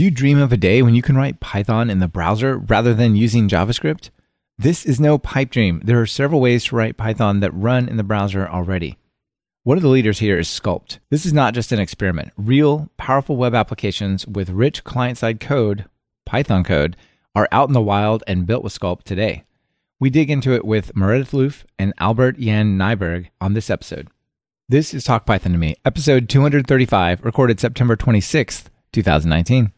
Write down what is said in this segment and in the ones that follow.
Do you dream of a day when you can write Python in the browser rather than using JavaScript? This is no pipe dream. There are several ways to write Python that run in the browser already. One of the leaders here is Skulpt. This is not just an experiment. Real, powerful web applications with rich client side code, Python code, are out in the wild and built with Skulpt today. We dig into it with Meredydd Luff and Albert-Jan Nijburg on this episode. This is Talk Python to Me, episode 235, recorded September 26th, 2019.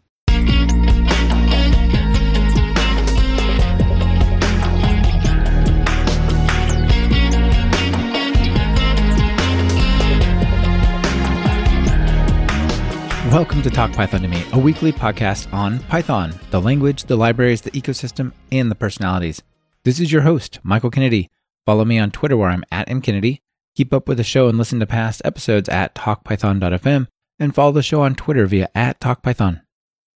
Welcome to Talk Python to Me, a weekly podcast on Python, the language, the libraries, the ecosystem, and the personalities. This is your host, Michael Kennedy. Follow me on Twitter where I'm at mkennedy. Keep up with the show and listen to past episodes at talkpython.fm and follow the show on Twitter via at talkpython.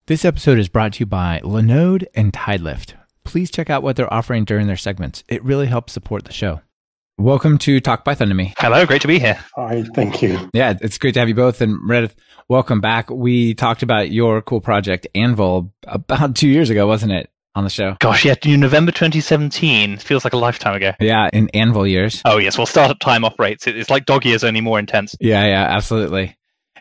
This episode is brought to you by Linode and Tidelift. Please check out what they're offering during their segments. It really helps support the show. Welcome to Talk Python to me. Hello, great to be here. Hi, thank you. Yeah, it's great to have you both. And Meredydd, welcome back. We talked about your cool project, Anvil, about two years ago, wasn't it, on the show? Gosh, yeah, November 2017. Feels like a lifetime ago. Yeah, in Anvil years. Oh, yes. Well, startup time operates. It's like dog years, only more intense. Yeah, yeah, absolutely.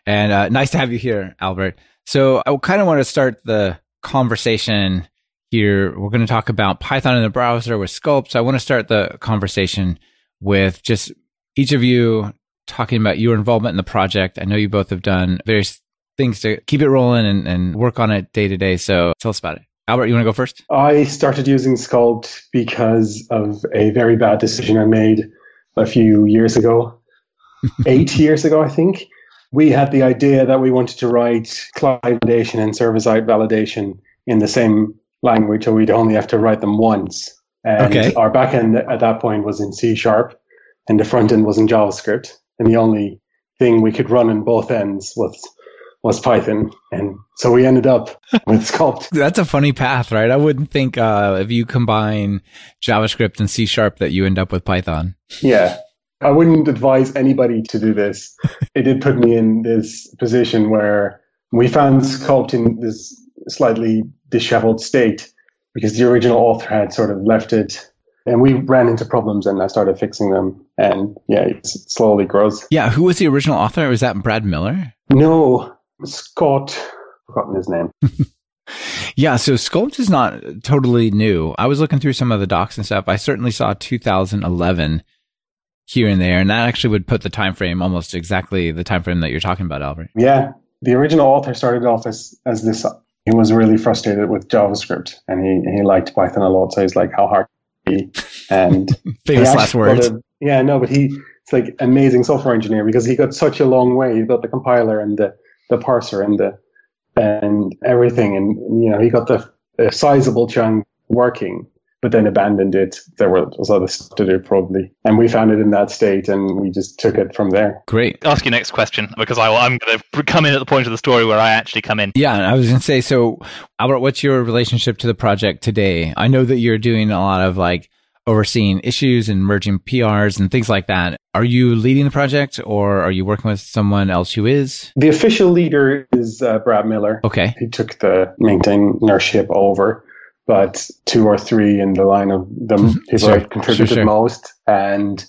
And uh, nice to have you here, Albert. So I kind of want to start the conversation here. We're going to talk about Python in the browser with Skulpt. So I want to start the conversation with just each of you talking about your involvement in the project. I know you both have done various things to keep it rolling and, and work on it day to day. So tell us about it. Albert, you want to go first? I started using Skulpt because of a very bad decision I made a few years ago, eight years ago, I think. We had the idea that we wanted to write client validation and server side validation in the same language, so we'd only have to write them once. And Okay. our backend at that point was in C sharp, and the front end was in JavaScript. And the only thing we could run on both ends was was Python. And so we ended up with Skulpt. That's a funny path, right? I wouldn't think uh, if you combine JavaScript and C sharp that you end up with Python. Yeah. I wouldn't advise anybody to do this. It did put me in this position where we found Skulpt in this slightly disheveled state because the original author had sort of left it and we ran into problems and I started fixing them. And yeah, it slowly grows. Yeah, who was the original author? Was that Brad Miller? No, Scott, forgotten his name. Yeah, so Skulpt is not totally new. I was looking through some of the docs and stuff. I certainly saw 2011 here and there, and that actually would put the time frame almost exactly the time frame that you're talking about, Albert. Yeah, the original author started off as, as this. He was really frustrated with JavaScript and he, he liked Python a lot. So he's like, how hard can it be? And Famous last words. a- yeah, no, but he it's like amazing software engineer because he got such a long way. He got the compiler and the, the parser and the and everything, and you know he got the a sizable chunk working, but then abandoned it. There was other stuff to do probably, and we found it in that state, and we just took it from there. Great. Ask your next question because I, I'm going to come in at the point of the story where I actually come in. Yeah, I was going to say, so Albert, what's your relationship to the project today? I know that you're doing a lot of like overseeing issues and merging PRs and things like that. Are you leading the project or are you working with someone else who is? The official leader is uh, Brad Miller. Okay. He took the maintainership over, but two or three in the line of the people mm-hmm. Sure, that contributed sure, sure. most. And,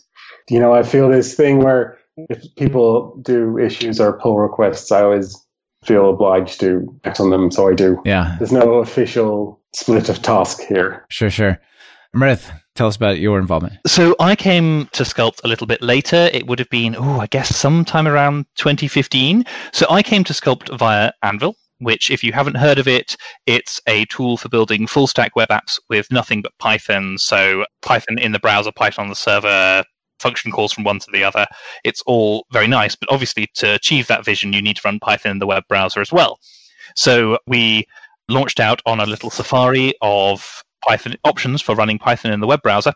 you know, I feel this thing where if people do issues or pull requests, I always feel obliged to act on them. So I do. Yeah, There's no official split of task here. sure, sure. Meredydd, tell us about your involvement. So I came to Skulpt a little bit later. It would have been, oh, I guess sometime around 2015. So I came to Skulpt via Anvil, which, if you haven't heard of it, it's a tool for building full stack web apps with nothing but Python. So Python in the browser, Python on the server, function calls from one to the other. It's all very nice. But obviously, to achieve that vision, you need to run Python in the web browser as well. So we launched out on a little safari of Python options for running Python in the web browser.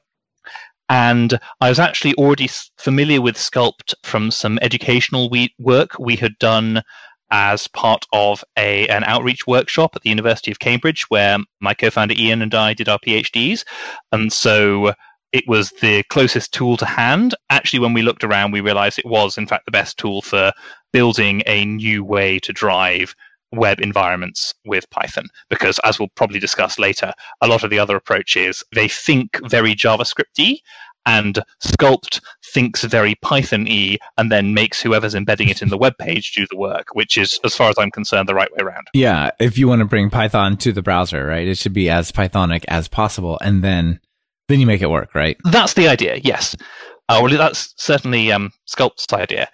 And I was actually already familiar with Skulpt from some educational we- work we had done as part of a an outreach workshop at the University of Cambridge, where my co-founder Ian and I did our PhDs, and so it was the closest tool to hand. Actually, when we looked around, we realized it was in fact the best tool for building a new way to drive web environments with Python because, as we'll probably discuss later, a lot of the other approaches they think very JavaScripty, and Skulpt thinks very Python y and then makes whoever's embedding it in the web page do the work, which is, as far as I'm concerned, the right way around. Yeah, if you want to bring Python to the browser, right, it should be as Pythonic as possible, and then then you make it work, right? That's the idea. Yes. Uh, well, that's certainly um, Skulpt's idea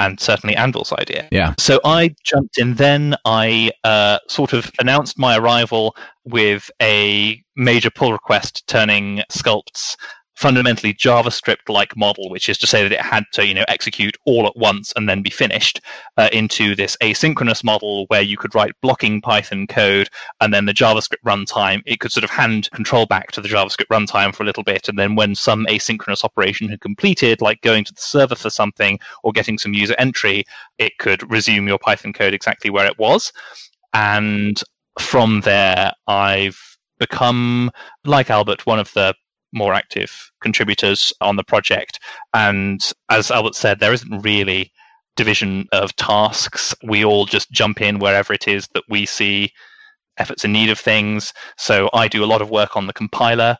and certainly Anvil's idea. Yeah. So I jumped in then. I uh, sort of announced my arrival with a major pull request turning Skulpt's fundamentally JavaScript like model, which is to say that it had to, you know, execute all at once and then be finished, uh, into this asynchronous model where you could write blocking Python code and then the JavaScript runtime, it could sort of hand control back to the JavaScript runtime for a little bit. And then when some asynchronous operation had completed, like going to the server for something or getting some user entry, it could resume your Python code exactly where it was. And from there, I've become, like Albert, one of the more active contributors on the project. And as Albert said, there isn't really division of tasks. We all just jump in wherever it is that we see efforts in need of things. So I do a lot of work on the compiler.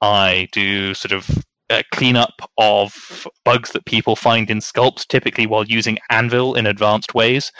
I do sort of a cleanup of bugs that people find in Skulpt, typically while using Anvil in advanced ways.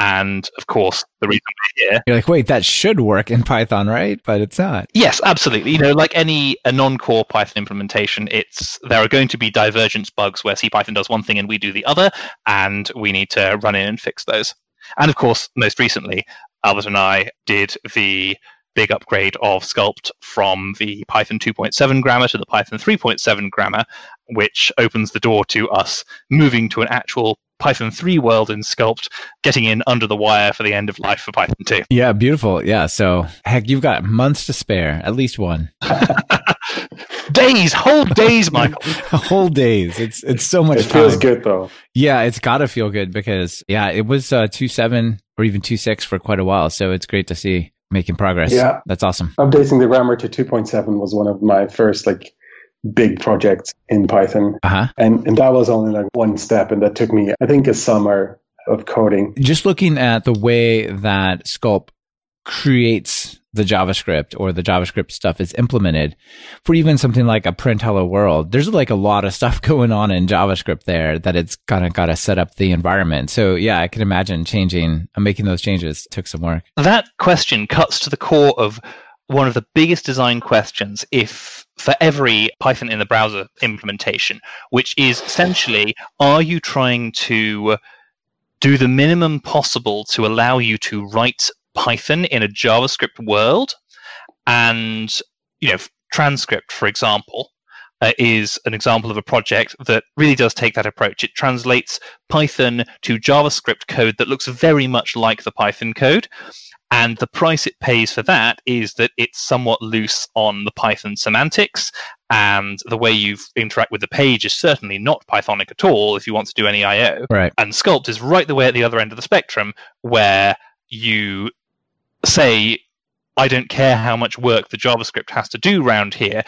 And of course, the reason we're here. You're like, wait, that should work in Python, right? But it's not. Yes, absolutely. You know, like any a non-core Python implementation, it's there are going to be divergence bugs where CPython does one thing and we do the other, and we need to run in and fix those. And of course, most recently, Albert and I did the big upgrade of Skulpt from the Python 2.7 grammar to the Python 3.7 grammar, which opens the door to us moving to an actual Python 3 world in Skulpt, getting in under the wire for the end of life for Python 2. Yeah, beautiful. Yeah. So, heck, you've got months to spare, at least one. days, whole days, Michael. whole days. It's it's so much it time. feels good though. Yeah, it's got to feel good because yeah, it was uh, two seven or even two six for quite a while. So it's great to see making progress. Yeah. that's awesome. Updating the grammar to 2.7 was one of my first like big projects in Python. Uh-huh. And and that was only like one step and that took me I think a summer of coding. Just looking at the way that Skulpt creates the JavaScript or the JavaScript stuff is implemented for even something like a print hello world. There's like a lot of stuff going on in JavaScript there that it's kind of got to set up the environment. So yeah, I can imagine changing, uh, making those changes took some work. That question cuts to the core of one of the biggest design questions if for every Python in the browser implementation, which is essentially are you trying to do the minimum possible to allow you to write Python in a JavaScript world? And, you know, Transcrypt, for example, uh, is an example of a project that really does take that approach. It translates Python to JavaScript code that looks very much like the Python code. And the price it pays for that is that it's somewhat loose on the Python semantics, and the way you interact with the page is certainly not Pythonic at all if you want to do any I/O. Right. And Skulpt is right the way at the other end of the spectrum, where you say, "I don't care how much work the JavaScript has to do round here.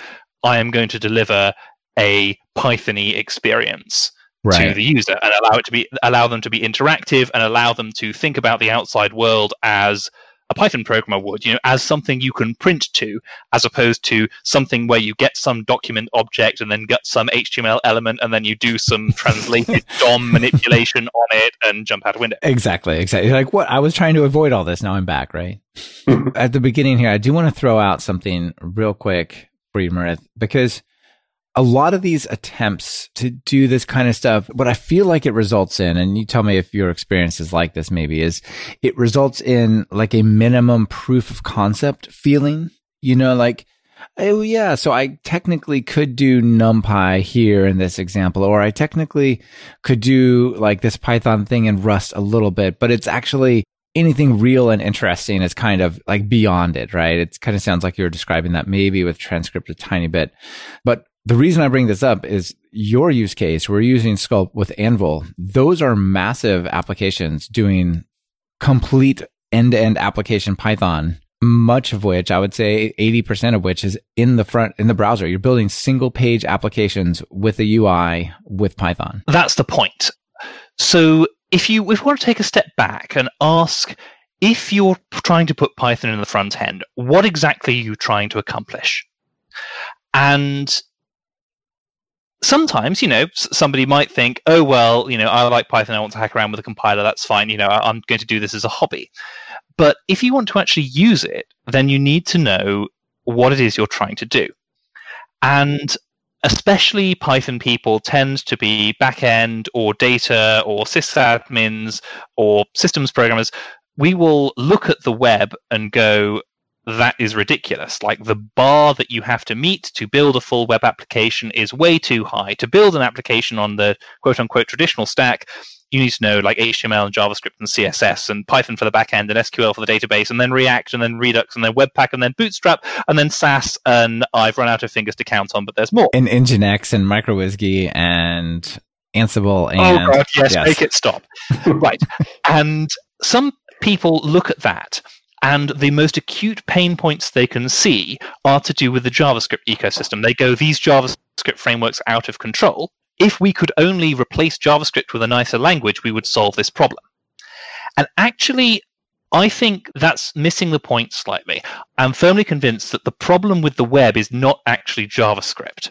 I am going to deliver a Pythony experience." to the user and allow it to be allow them to be interactive and allow them to think about the outside world as a Python programmer would, you know, as something you can print to, as opposed to something where you get some document object and then get some HTML element and then you do some translated DOM manipulation on it and jump out a window. Exactly, exactly. Like what I was trying to avoid all this. Now I'm back, right? At the beginning here, I do want to throw out something real quick for because a lot of these attempts to do this kind of stuff, what I feel like it results in, and you tell me if your experience is like this maybe, is it results in like a minimum proof of concept feeling, you know, like, oh yeah, so I technically could do NumPy here in this example, or I technically could do like this Python thing in Rust a little bit, but it's actually anything real and interesting is kind of like beyond it, right? It kind of sounds like you're describing that maybe with Transcrypt a tiny bit. But the reason I bring this up is your use case. We're using Skulpt with Anvil. Those are massive applications doing complete end to end application Python, much of which I would say 80% of which is in the front, in the browser. You're building single page applications with a UI with Python. That's the point. So if you if want to take a step back and ask if you're trying to put Python in the front end, what exactly are you trying to accomplish? And sometimes, you know, somebody might think, oh, well, you know, I like Python, I want to hack around with a compiler, that's fine, you know, I'm going to do this as a hobby. But if you want to actually use it, then you need to know what it is you're trying to do. And especially Python people tend to be backend or data or sysadmins or systems programmers. We will look at the web and go, that is ridiculous. Like the bar that you have to meet to build a full web application is way too high. To build an application on the quote unquote traditional stack, you need to know like HTML and JavaScript and CSS and Python for the backend and SQL for the database and then React and then Redux and then Webpack and then Bootstrap and then Sass and I've run out of fingers to count on, but there's more. And Nginx and uWSGI and Ansible oh, and oh god, yes, yes. make it stop. right, and some people look at that and the most acute pain points they can see are to do with the JavaScript ecosystem. They go, these JavaScript frameworks out of control. If we could only replace JavaScript with a nicer language, we would solve this problem. And actually, I think that's missing the point slightly. I'm firmly convinced that the problem with the web is not actually JavaScript.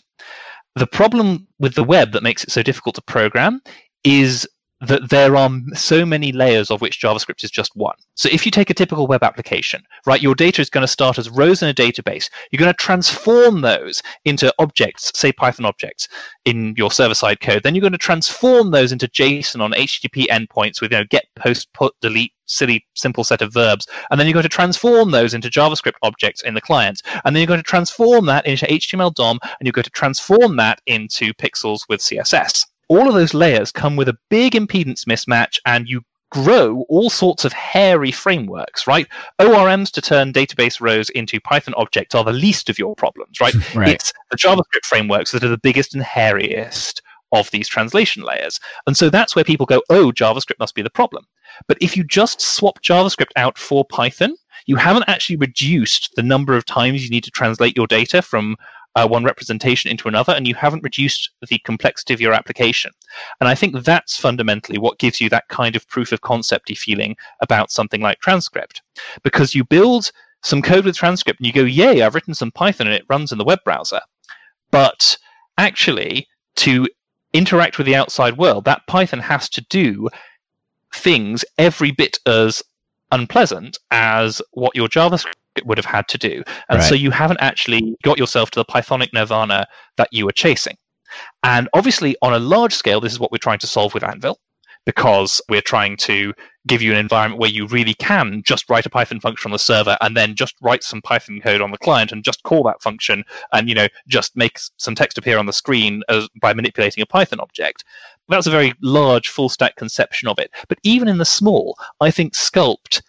The problem with the web that makes it so difficult to program is that there are so many layers of which JavaScript is just one. So if you take a typical web application, right, your data is going to start as rows in a database. You're going to transform those into objects, say Python objects in your server-side code. Then you're going to transform those into JSON on HTTP endpoints with you know get, post, put, delete, silly, simple set of verbs. And then you're going to transform those into JavaScript objects in the client. And then you're going to transform that into HTML DOM, and you're going to transform that into pixels with CSS all of those layers come with a big impedance mismatch and you grow all sorts of hairy frameworks, right? ORMs to turn database rows into Python objects are the least of your problems, right? right. It's the JavaScript frameworks that are the biggest and hairiest of these translation layers. And so that's where people go, oh, JavaScript must be the problem. But if you just swap JavaScript out for Python, you haven't actually reduced the number of times you need to translate your data from uh, one representation into another, and you haven't reduced the complexity of your application. And I think that's fundamentally what gives you that kind of proof of concepty feeling about something like Transcrypt. Because you build some code with Transcrypt and you go, yay, I've written some Python and it runs in the web browser. But actually, to interact with the outside world, that Python has to do things every bit as unpleasant as what your JavaScript would have had to do. And right. so you haven't actually got yourself to the Pythonic nirvana that you were chasing. And obviously, on a large scale, this is what we're trying to solve with Anvil because we're trying to give you an environment where you really can just write a Python function on the server and then just write some Python code on the client and just call that function and you know just make some text appear on the screen as, by manipulating a Python object. That's a very large full stack conception of it. But even in the small, I think Skulpt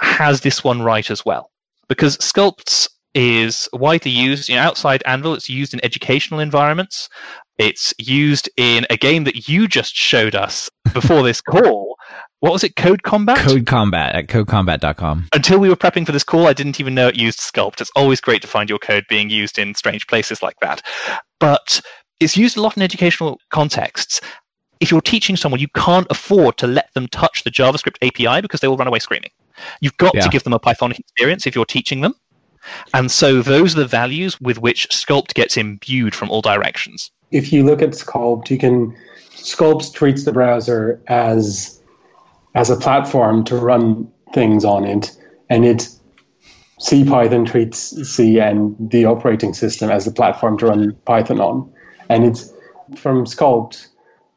has this one right as well because Skulpts is widely used you know, outside Anvil. It's used in educational environments. It's used in a game that you just showed us before this call. What was it? Code Combat? Code Combat at codecombat.com. Until we were prepping for this call, I didn't even know it used Skulpt. It's always great to find your code being used in strange places like that. But it's used a lot in educational contexts. If you're teaching someone, you can't afford to let them touch the JavaScript API because they will run away screaming. You've got yeah. to give them a Pythonic experience if you're teaching them. And so those are the values with which Skulpt gets imbued from all directions. If you look at Skulpt, you can Skulpt treats the browser as as a platform to run things on it, and it CPython treats C and the operating system as the platform to run Python on. And it's from Skulpt,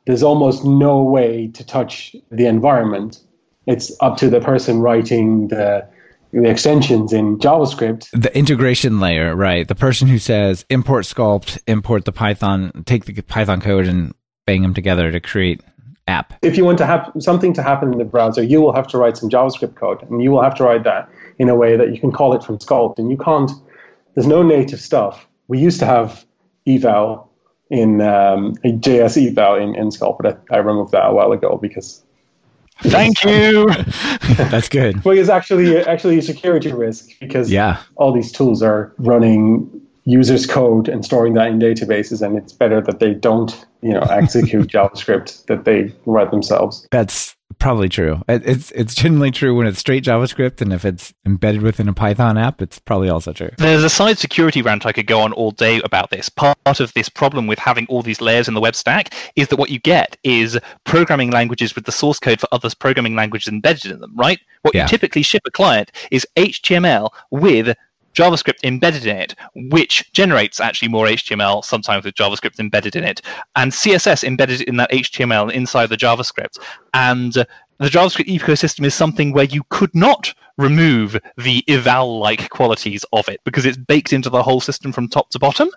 there's almost no way to touch the environment it's up to the person writing the the extensions in JavaScript. The integration layer, right? The person who says import skulpt, import the Python, take the Python code and bang them together to create app. If you want to have something to happen in the browser, you will have to write some JavaScript code, and you will have to write that in a way that you can call it from Skulpt. And you can't. There's no native stuff. We used to have eval in um, JS eval in, in Skulpt, but I, I removed that a while ago because Thank you. That's good. Well, it's actually actually a security risk because yeah. all these tools are running users' code and storing that in databases, and it's better that they don't, you know, execute JavaScript that they write themselves. That's probably true. It's it's generally true when it's straight JavaScript, and if it's embedded within a Python app, it's probably also true. There's a side security rant I could go on all day about this. Part of this problem with having all these layers in the web stack is that what you get is programming languages with the source code for others' programming languages embedded in them, right? What yeah. you typically ship a client is HTML with JavaScript embedded in it, which generates actually more HTML sometimes with JavaScript embedded in it, and CSS embedded in that HTML inside the JavaScript. And the JavaScript ecosystem is something where you could not remove the eval like qualities of it because it's baked into the whole system from top to bottom.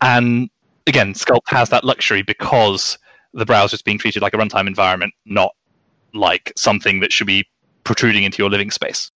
And again, Skulpt has that luxury because the browser is being treated like a runtime environment, not like something that should be protruding into your living space.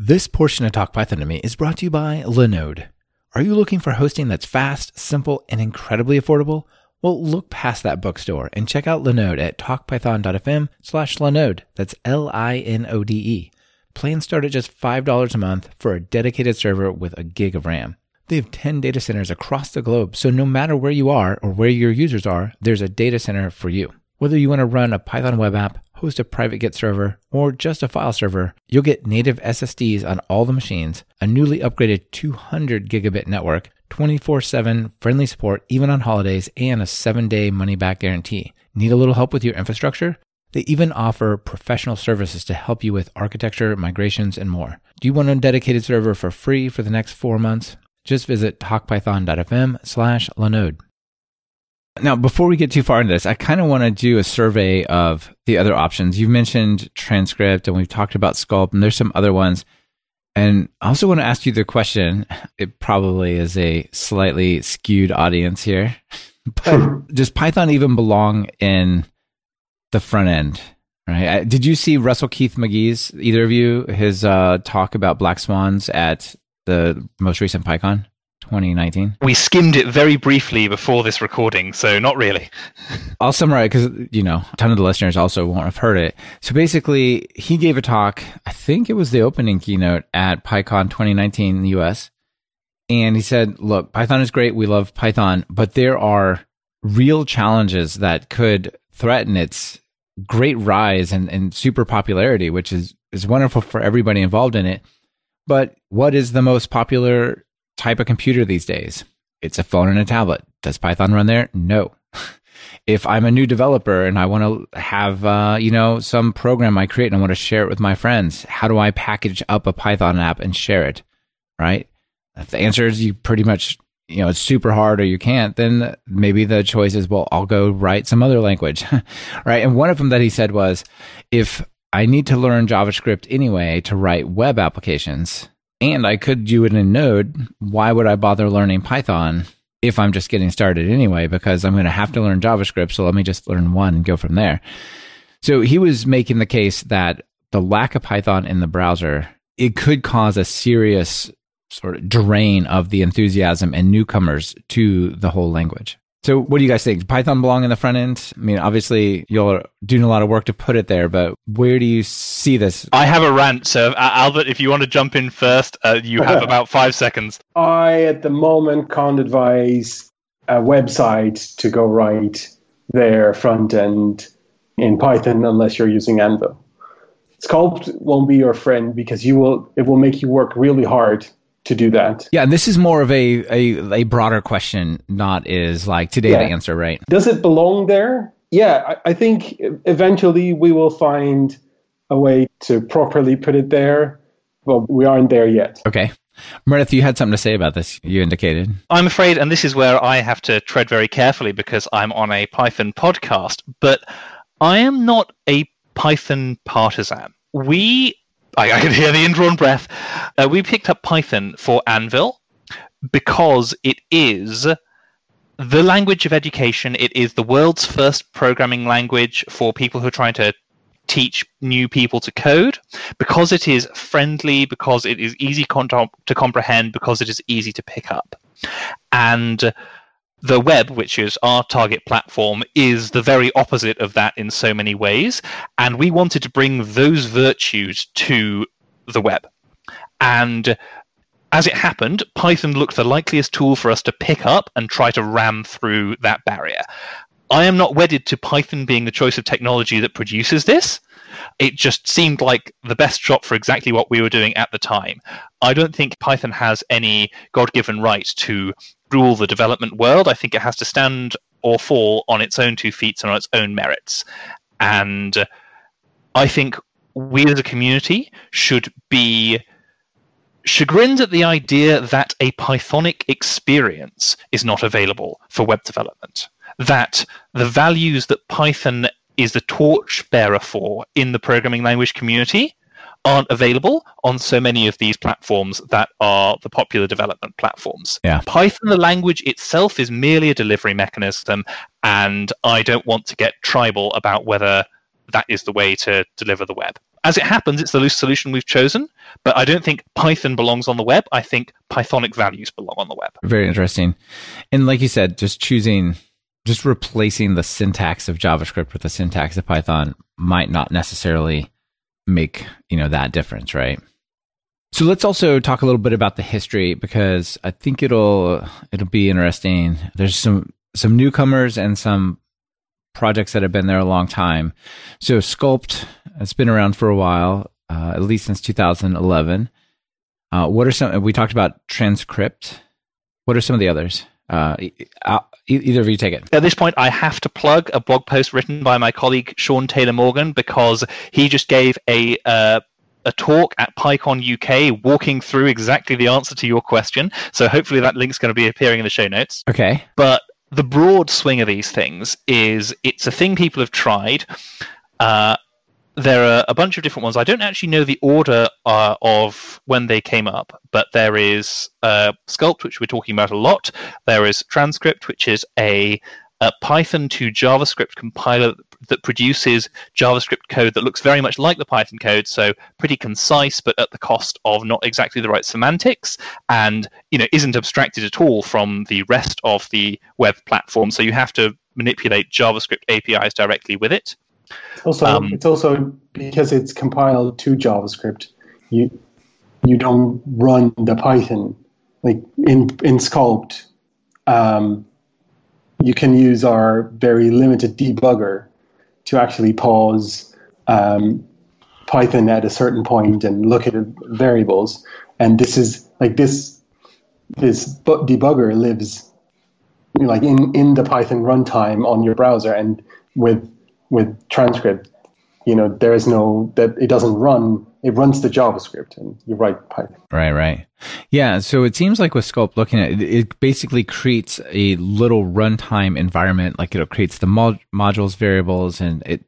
This portion of Talk Python to Me is brought to you by Linode. Are you looking for hosting that's fast, simple, and incredibly affordable? Well, look past that bookstore and check out Linode at talkpython.fm slash Linode. That's L-I-N-O-D-E. Plans start at just $5 a month for a dedicated server with a gig of RAM. They have 10 data centers across the globe, so no matter where you are or where your users are, there's a data center for you. Whether you want to run a Python web app, host a private Git server, or just a file server, you'll get native SSDs on all the machines, a newly upgraded 200 gigabit network, 24 7 friendly support even on holidays, and a 7 day money back guarantee. Need a little help with your infrastructure? They even offer professional services to help you with architecture, migrations, and more. Do you want a dedicated server for free for the next four months? Just visit talkpython.fm slash Linode. Now, before we get too far into this, I kind of want to do a survey of the other options. You've mentioned Transcrypt and we've talked about Skulpt, and there's some other ones. And I also want to ask you the question. It probably is a slightly skewed audience here, but does Python even belong in the front end? Right? Did you see Russell Keith-Magee's, either of you, his uh, talk about black swans at the most recent PyCon? 2019? We skimmed it very briefly before this recording, so not really. I'll summarize because, you know, a ton of the listeners also won't have heard it. So basically, he gave a talk, I think it was the opening keynote at PyCon 2019 in the US. And he said, look, Python is great. We love Python, but there are real challenges that could threaten its great rise and, and super popularity, which is, is wonderful for everybody involved in it. But what is the most popular type of computer these days? It's a phone and a tablet. Does Python run there? No. if I'm a new developer and I want to have, uh, you know, some program I create and I want to share it with my friends, how do I package up a Python app and share it? Right? If the answer is you pretty much, you know, it's super hard or you can't, then maybe the choice is, well, I'll go write some other language. right? And one of them that he said was, if I need to learn JavaScript anyway to write web applications, and I could do it in Node. Why would I bother learning Python if I'm just getting started anyway? Because I'm going to have to learn JavaScript. So let me just learn one and go from there. So he was making the case that the lack of Python in the browser, it could cause a serious sort of drain of the enthusiasm and newcomers to the whole language. So, what do you guys think? Python belong in the front end? I mean, obviously, you're doing a lot of work to put it there, but where do you see this? I have a rant. So, uh, Albert, if you want to jump in first, uh, you have about five seconds. I, at the moment, can't advise a website to go right their front end in Python unless you're using Anvil. Skulpt won't be your friend because you will. It will make you work really hard to do that. Yeah, this is more of a, a, a broader question, not is like today yeah. the answer, right? Does it belong there? Yeah, I, I think eventually we will find a way to properly put it there, but we aren't there yet. Okay. Meredydd, you had something to say about this, you indicated. I'm afraid, and this is where I have to tread very carefully because I'm on a Python podcast, but I am not a Python partisan. We I, I can hear the indrawn breath. Uh, we picked up Python for Anvil because it is the language of education. It is the world's first programming language for people who are trying to teach new people to code because it is friendly, because it is easy con- to comprehend, because it is easy to pick up. And the web, which is our target platform, is the very opposite of that in so many ways. And we wanted to bring those virtues to the web. And as it happened, Python looked the likeliest tool for us to pick up and try to ram through that barrier. I am not wedded to Python being the choice of technology that produces this. It just seemed like the best shot for exactly what we were doing at the time. I don't think Python has any God given right to rule the development world. I think it has to stand or fall on its own two feet and on its own merits. And I think we as a community should be chagrined at the idea that a Pythonic experience is not available for web development. That the values that Python is the torchbearer for in the programming language community aren't available on so many of these platforms that are the popular development platforms. Yeah. Python, the language itself, is merely a delivery mechanism, and I don't want to get tribal about whether that is the way to deliver the web. As it happens, it's the loose solution we've chosen, but I don't think Python belongs on the web. I think Pythonic values belong on the web. Very interesting. And like you said, just choosing, just replacing the syntax of JavaScript with the syntax of Python might not necessarily make, you know, that difference, right? So let's also talk a little bit about the history because I think it'll it'll be interesting. There's some some newcomers and some projects that have been there a long time. So Skulpt it's been around for a while, uh, at least since 2011. Uh, what are some? We talked about Transcrypt What are some of the others? Uh, either of you take it. At this point, I have to plug a blog post written by my colleague Shaun Taylor-Morgan because he just gave a uh, a talk at PyCon UK walking through exactly the answer to your question. So hopefully that link's going to be appearing in the show notes. Okay. But the broad swing of these things is it's a thing people have tried. Uh, there are a bunch of different ones. I don't actually know the order uh, of when they came up, but there is uh, Skulpt, which we're talking about a lot. There is Transcrypt, which is a, a Python to JavaScript compiler that produces JavaScript code that looks very much like the Python code, so pretty concise, but at the cost of not exactly the right semantics, and you know isn't abstracted at all from the rest of the web platform. So you have to manipulate JavaScript APIs directly with it. Also, um, it's also because it's compiled to JavaScript. You you don't run the Python like in in Skulpt. Um, you can use our very limited debugger to actually pause um, Python at a certain point and look at variables. And this is like this this debugger lives like in in the Python runtime on your browser and with with transcrypt, you know, there is no that it doesn't run. It runs the JavaScript, and you write Python. Right, right. Yeah. So it seems like with Skulpt, looking at it, it basically creates a little runtime environment. Like it creates the mod- modules variables, and it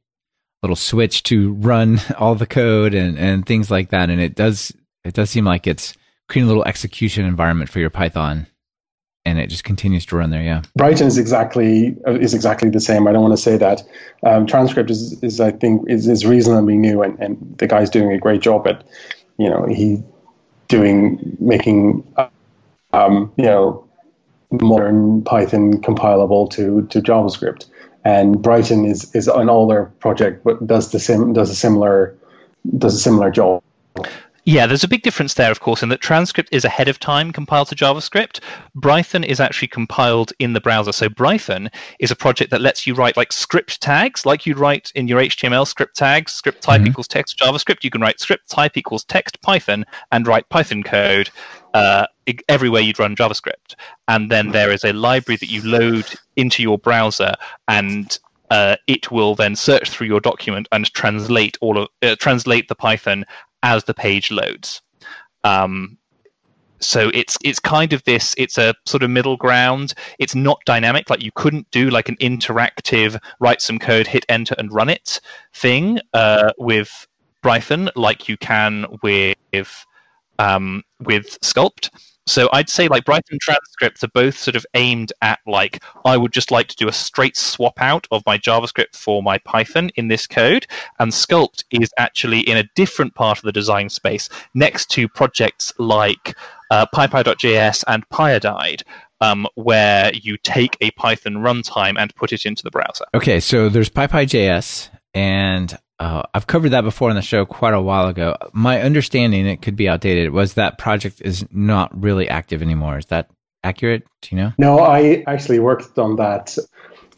little switch to run all the code and and things like that. And it does it does seem like it's creating a little execution environment for your Python and it just continues to run there. Yeah, Brython is exactly is exactly the same. I don't want to say that. Um, transcrypt is, is I think is, is reasonably new, and, and the guy's doing a great job at you know he doing making um, you know modern Python compilable to to JavaScript. And Brython is is an older project, but does the sim does a similar does a similar job. Yeah, there's a big difference there, of course, in that transcrypt is ahead of time compiled to JavaScript. Brython is actually compiled in the browser. So Brython is a project that lets you write like script tags, like you'd write in your HTML script tags, script type mm-hmm. equals text JavaScript. You can write script type equals text Python and write Python code uh, everywhere you'd run JavaScript. And then there is a library that you load into your browser and uh, it will then search through your document and translate all of uh, translate the Python as the page loads. Um, so it's it's kind of this it's a sort of middle ground. It's not dynamic. Like you couldn't do like an interactive write some code hit enter and run it thing uh, with Brython like you can with um, with Skulpt so I'd say like Brython transcripts are both sort of aimed at like I would just like to do a straight swap out of my JavaScript for my Python in this code, and Skulpt is actually in a different part of the design space next to projects like uh, PyPy.js and Pyodide. Um, where you take a Python runtime and put it into the browser. Okay, so there's PyPy.js, and uh, I've covered that before on the show quite a while ago. My understanding, it could be outdated, was that project is not really active anymore. Is that accurate? Do you know? No, I actually worked on that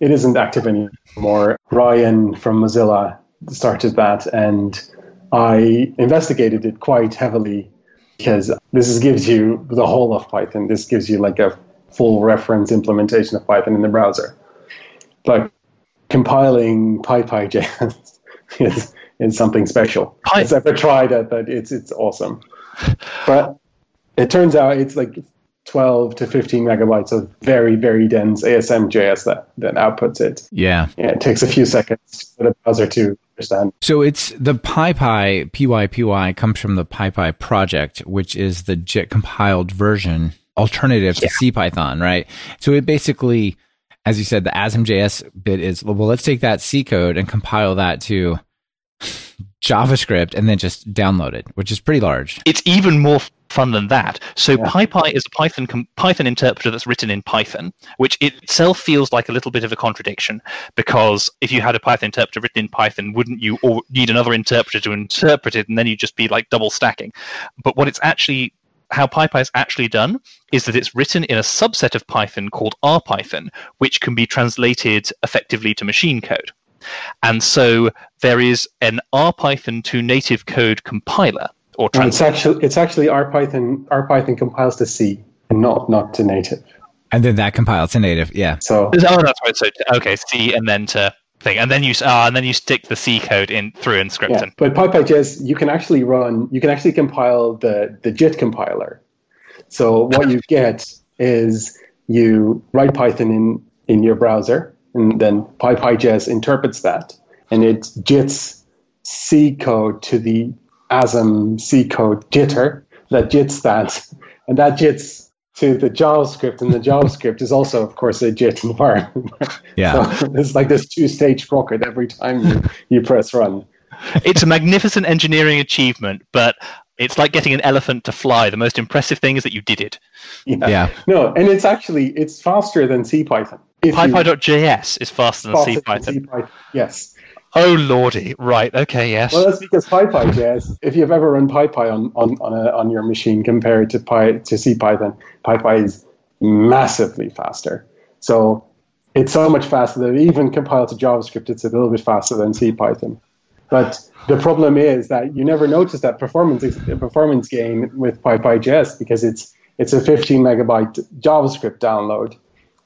it isn't active anymore. Ryan from Mozilla started that, and I investigated it quite heavily because this is, gives you the whole of Python. This gives you like a full reference implementation of Python in the browser. But compiling PyPy.js is, is something special. I've ever tried it, but it's it's awesome. But it turns out it's like 12 to 15 megabytes of very, very dense ASM.js that, that outputs it. Yeah. yeah. It takes a few seconds for the browser to understand. So it's the PyPy, PyPy comes from the PyPy project, which is the JIT compiled version alternative to yeah. CPython, right? So it basically, as you said, the ASM.js bit is, well, let's take that C code and compile that to JavaScript and then just download it, which is pretty large. It's even more fun than that. So yeah. PyPy is a Python Python interpreter that's written in Python, which itself feels like a little bit of a contradiction because if you had a Python interpreter written in Python, wouldn't you or need another interpreter to interpret it, and then you'd just be like double stacking? But what it's actually how PyPy is actually done is that it's written in a subset of Python called RPython, which can be translated effectively to machine code. And so there is an RPython to native code compiler or trans- it's actually it's actually RPython RPython compiles to C and not not to native. And then that compiles to native, yeah. So oh, that's right. So okay, C and then to thing, and then you uh, and then you stick the C code in through Emscripten. Yeah, but PyPyJS, you can actually run, you can actually compile the the JIT compiler. So what you get is you write Python in in your browser, and then PyPyJS interprets that, and it JITs C code to the ASM C code jitter that jits that, and that jits to the JavaScript, and the JavaScript is also, of course, a JIT environment. Yeah, so it's like this two-stage rocket every time you, you press run. It's a magnificent engineering achievement, but it's like getting an elephant to fly. The most impressive thing is that you did it. Yeah. yeah. No, and it's actually it's faster than CPython. PyPy.js is faster than C Python. Yes. Oh lordy! Right. Okay. Yes. Well, that's because PyPy.js. if you've ever run PyPy on on on, a, on your machine compared to Py to CPython, PyPy is massively faster. So it's so much faster that even compiled to JavaScript, it's a little bit faster than CPython. But the problem is that you never notice that performance performance gain with PyPy.js because it's it's a 15 megabyte JavaScript download,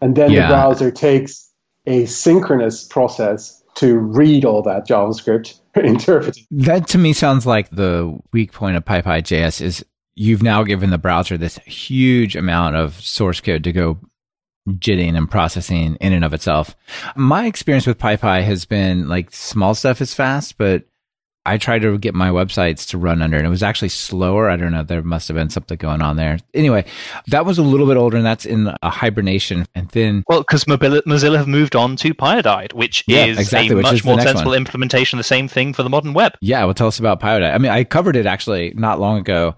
and then yeah. the browser takes a synchronous process to read all that JavaScript, interpret. That to me sounds like the weak point of PyPy.js is you've now given the browser this huge amount of source code to go jitting and processing in and of itself. My experience with PyPy has been like small stuff is fast, but I tried to get my websites to run under, and it was actually slower. I don't know. There must have been something going on there. Anyway, that was a little bit older, and that's in a hibernation. And then, well, because Mozilla have moved on to Pyodide, which yeah, is exactly, a which much is more sensible one. implementation of the same thing for the modern web. Yeah, well, tell us about Pyodide. I mean, I covered it actually not long ago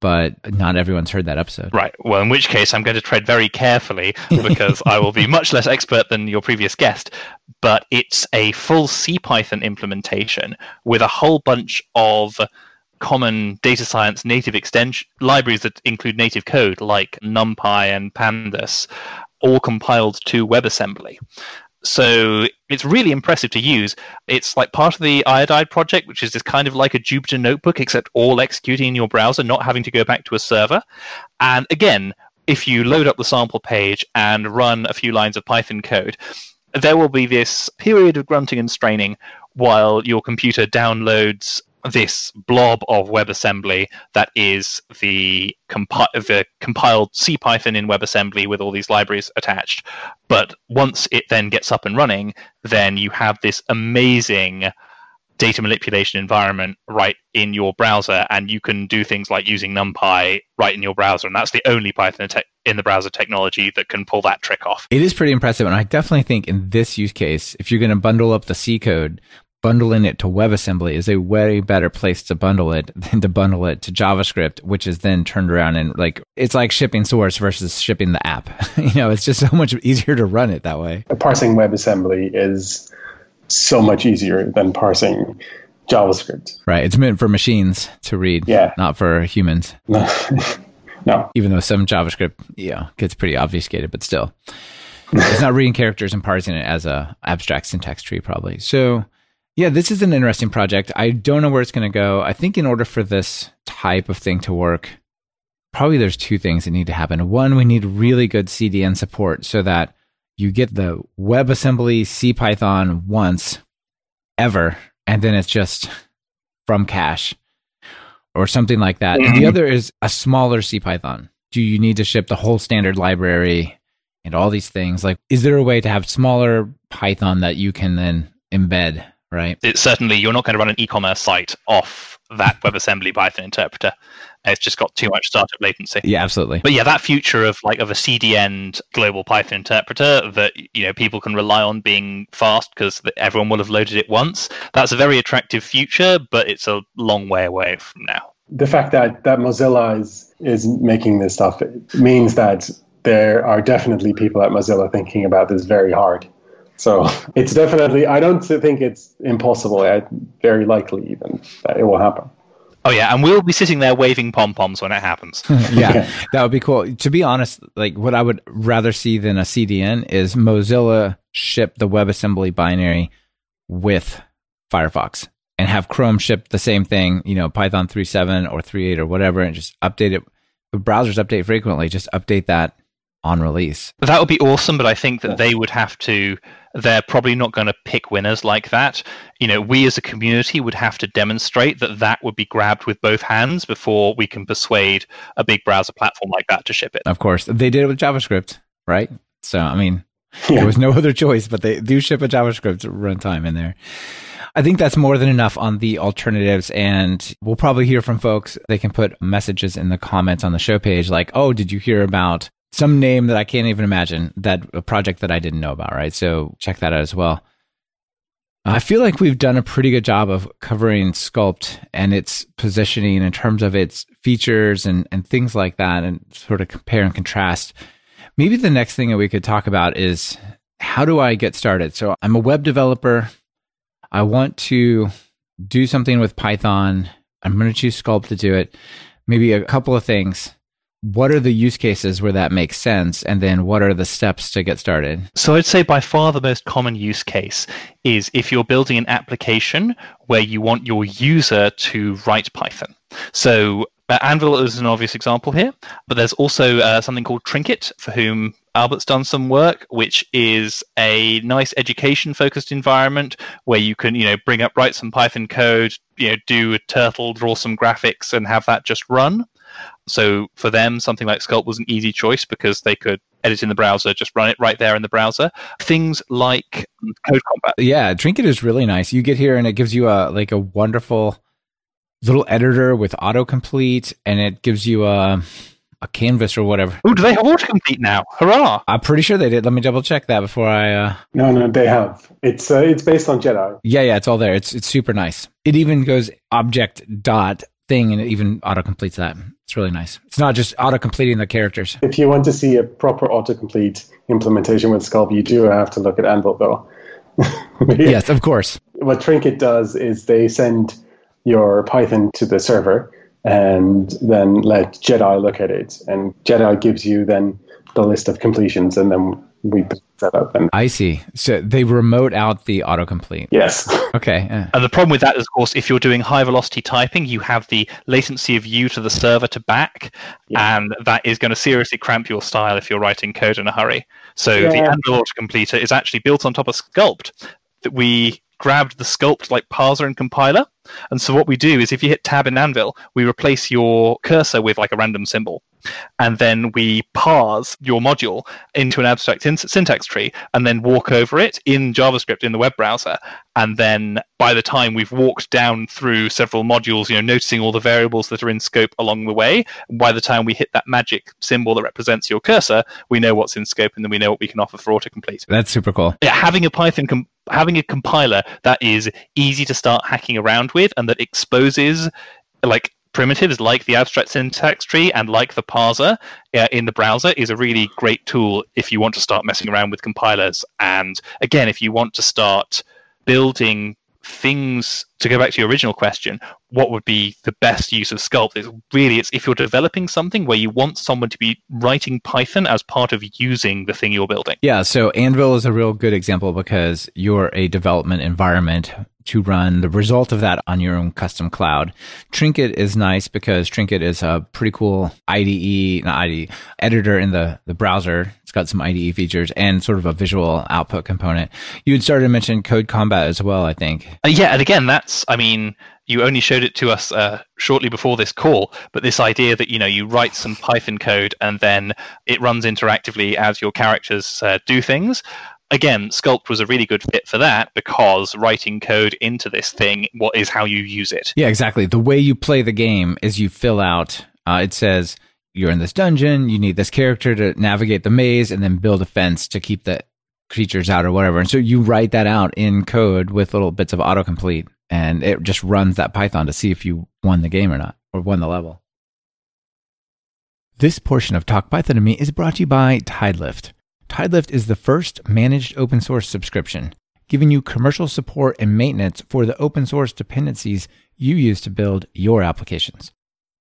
but not everyone's heard that episode. Right. Well, in which case, I'm going to tread very carefully because I will be much less expert than your previous guest. But it's a full CPython implementation with a whole bunch of common data science native extension libraries that include native code like NumPy and Pandas, all compiled to WebAssembly. So it's really impressive to use. It's like part of the Iodide project, which is this kind of like a Jupyter notebook, except all executing in your browser, not having to go back to a server. And again, if you load up the sample page and run a few lines of Python code, there will be this period of grunting and straining while your computer downloads this blob of WebAssembly that is the, compi- the compiled CPython in WebAssembly with all these libraries attached. But once it then gets up and running, then you have this amazing data manipulation environment right in your browser, and you can do things like using NumPy right in your browser. And that's the only Python te- in the browser technology that can pull that trick off. It is pretty impressive. And I definitely think in this use case, if you're going to bundle up the C code, bundling it to WebAssembly is a way better place to bundle it than to bundle it to JavaScript, which is then turned around and like it's like shipping source versus shipping the app. you know, it's just so much easier to run it that way. Parsing WebAssembly is so much easier than parsing JavaScript. Right. It's meant for machines to read, yeah. not for humans. No. no. Even though some JavaScript, yeah, gets pretty obfuscated, but still. it's not reading characters and parsing it as a abstract syntax tree, probably. So, yeah, this is an interesting project. I don't know where it's going to go. I think in order for this type of thing to work, probably there's two things that need to happen. One, we need really good CDN support so that you get the WebAssembly C Python once ever, and then it's just from cache or something like that. Mm-hmm. The other is a smaller C Python. Do you need to ship the whole standard library and all these things? Like, is there a way to have smaller Python that you can then embed? Right. It's certainly you're not going to run an e-commerce site off that WebAssembly Python interpreter. It's just got too much startup latency. Yeah, absolutely. But yeah, that future of like of a CDN global Python interpreter that you know people can rely on being fast because everyone will have loaded it once. That's a very attractive future, but it's a long way away from now. The fact that that Mozilla is is making this stuff means that there are definitely people at Mozilla thinking about this very hard. So it's definitely, I don't think it's impossible, very likely even that it will happen. Oh yeah, and we'll be sitting there waving pom poms when it happens. yeah, that would be cool. To be honest, like what I would rather see than a CDN is Mozilla ship the WebAssembly binary with Firefox and have Chrome ship the same thing, you know, Python 3.7 or 3.8 or whatever, and just update it. The browsers update frequently. Just update that on release. That would be awesome, but I think that they would have to they're probably not going to pick winners like that. You know, we as a community would have to demonstrate that that would be grabbed with both hands before we can persuade a big browser platform like that to ship it. Of course, they did it with JavaScript, right? So, I mean, yeah. there was no other choice, but they do ship a JavaScript runtime in there. I think that's more than enough on the alternatives. And we'll probably hear from folks. They can put messages in the comments on the show page like, oh, did you hear about some name that I can't even imagine that a project that I didn't know about, right? So check that out as well. I feel like we've done a pretty good job of covering Skulpt and its positioning in terms of its features and, and things like that, and sort of compare and contrast. Maybe the next thing that we could talk about is how do I get started? So I'm a web developer. I want to do something with Python. I'm going to choose Skulpt to do it. Maybe a couple of things what are the use cases where that makes sense? And then what are the steps to get started? So i'd say by far the most common use case is if you're building an application where you want your user to write python. So uh, anvil is an obvious example here but there's also uh, something called trinket for whom albert's done some work which is a nice education focused environment where you can you know bring up write some python code you know do a turtle draw some graphics and have that just run so for them, something like Skulpt was an easy choice because they could edit in the browser, just run it right there in the browser. Things like Code Combat. Yeah, Trinket is really nice. You get here and it gives you a like a wonderful little editor with autocomplete, and it gives you a a canvas or whatever. Oh, do they have autocomplete now? Hurrah! I'm pretty sure they did. Let me double check that before I. Uh... No, no, they have. It's uh, it's based on Jedi. Yeah, yeah, it's all there. It's it's super nice. It even goes object dot thing, and it even autocompletes that. It's really nice. It's not just auto completing the characters. If you want to see a proper autocomplete implementation with Skulpt, you do have to look at Anvil, though. yes, of course. What Trinket does is they send your Python to the server and then let Jedi look at it. And Jedi gives you then the list of completions, and then we set up. And I see. So they remote out the autocomplete. Yes. Okay. Yeah. And the problem with that is, of course, if you're doing high velocity typing, you have the latency of you to the server to back, yeah. and that is going to seriously cramp your style if you're writing code in a hurry. So yeah. the Anvil autocompleter is actually built on top of Skulpt. That we grabbed the Skulpt like parser and compiler. And so what we do is if you hit tab in Anvil, we replace your cursor with like a random symbol and then we parse your module into an abstract syntax tree and then walk over it in JavaScript in the web browser. And then by the time we've walked down through several modules, you know, noticing all the variables that are in scope along the way, by the time we hit that magic symbol that represents your cursor, we know what's in scope and then we know what we can offer for autocomplete. That's super cool. Yeah, having a Python com- having a compiler that is easy to start hacking around with and that exposes like primitives like the abstract syntax tree and like the parser uh, in the browser is a really great tool if you want to start messing around with compilers. And again, if you want to start building things to go back to your original question, what would be the best use of Skulpt? Is really it's if you're developing something where you want someone to be writing Python as part of using the thing you're building. Yeah, so Anvil is a real good example because you're a development environment to run the result of that on your own custom cloud. Trinket is nice because Trinket is a pretty cool IDE, not IDE, editor in the, the browser. It's got some IDE features and sort of a visual output component. You had started to mention Code Combat as well, I think. Uh, yeah, and again, I mean, you only showed it to us uh, shortly before this call, but this idea that you know you write some Python code and then it runs interactively as your characters uh, do things again, Skulpt was a really good fit for that because writing code into this thing what is how you use it. Yeah, exactly. The way you play the game is you fill out. Uh, it says you're in this dungeon. You need this character to navigate the maze, and then build a fence to keep the creatures out or whatever. And so you write that out in code with little bits of autocomplete, and it just runs that Python to see if you won the game or not, or won the level. This portion of Talk Python to Me is brought to you by Tidelift. Tidelift is the first managed open source subscription, giving you commercial support and maintenance for the open source dependencies you use to build your applications.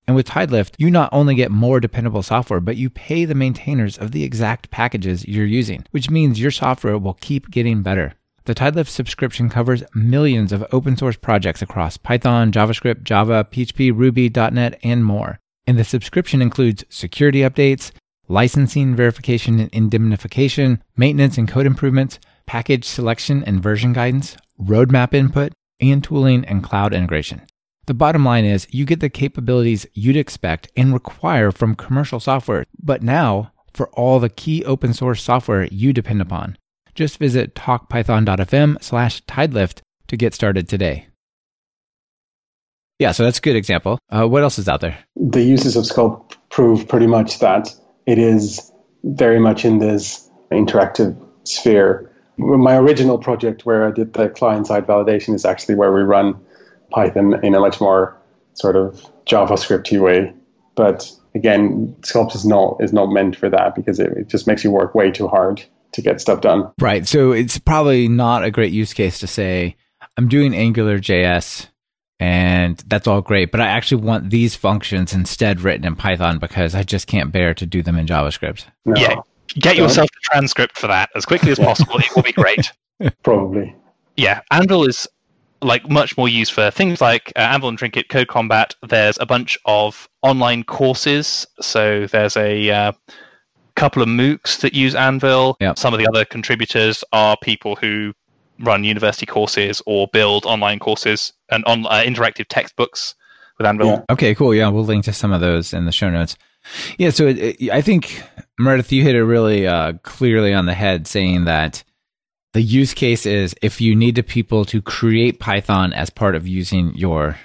And with Tidelift, you not only get more dependable software, but you pay the maintainers of the exact packages you're using, which means your software will keep getting better. The Tidelift subscription covers millions of open source projects across Python, JavaScript, Java, PHP, Ruby, .NET, and more. And the subscription includes security updates, licensing verification and indemnification, maintenance and code improvements, package selection and version guidance, roadmap input, and tooling and cloud integration. The bottom line is you get the capabilities you'd expect and require from commercial software, but now for all the key open source software you depend upon. Just visit talkpython.fm slash tidelift to get started today. Yeah, so that's a good example. Uh, what else is out there? The uses of Skulpt prove pretty much that it is very much in this interactive sphere. My original project where I did the client side validation is actually where we run Python in a much more sort of JavaScripty way. But again, Skulpt is not is not meant for that because it, it just makes you work way too hard to get stuff done. Right. So it's probably not a great use case to say, I'm doing Angular JS and that's all great. But I actually want these functions instead written in Python because I just can't bear to do them in JavaScript. No. Yeah, get yourself a Transcrypt for that as quickly as possible. it will be great. Probably. Yeah, Anvil is like much more used for things like uh, Anvil and Trinket, Code Combat. There's a bunch of online courses. So there's a uh, couple of MOOCs that use Anvil. Yep. Some of the other contributors are people who run university courses or build online courses and on uh, interactive textbooks with Anvil. Yeah. Okay, cool. Yeah, we'll link to some of those in the show notes. Yeah, so it, it, I think Meredydd, you hit it really uh, clearly on the head, saying that the use case is if you need to people to create Python as part of using your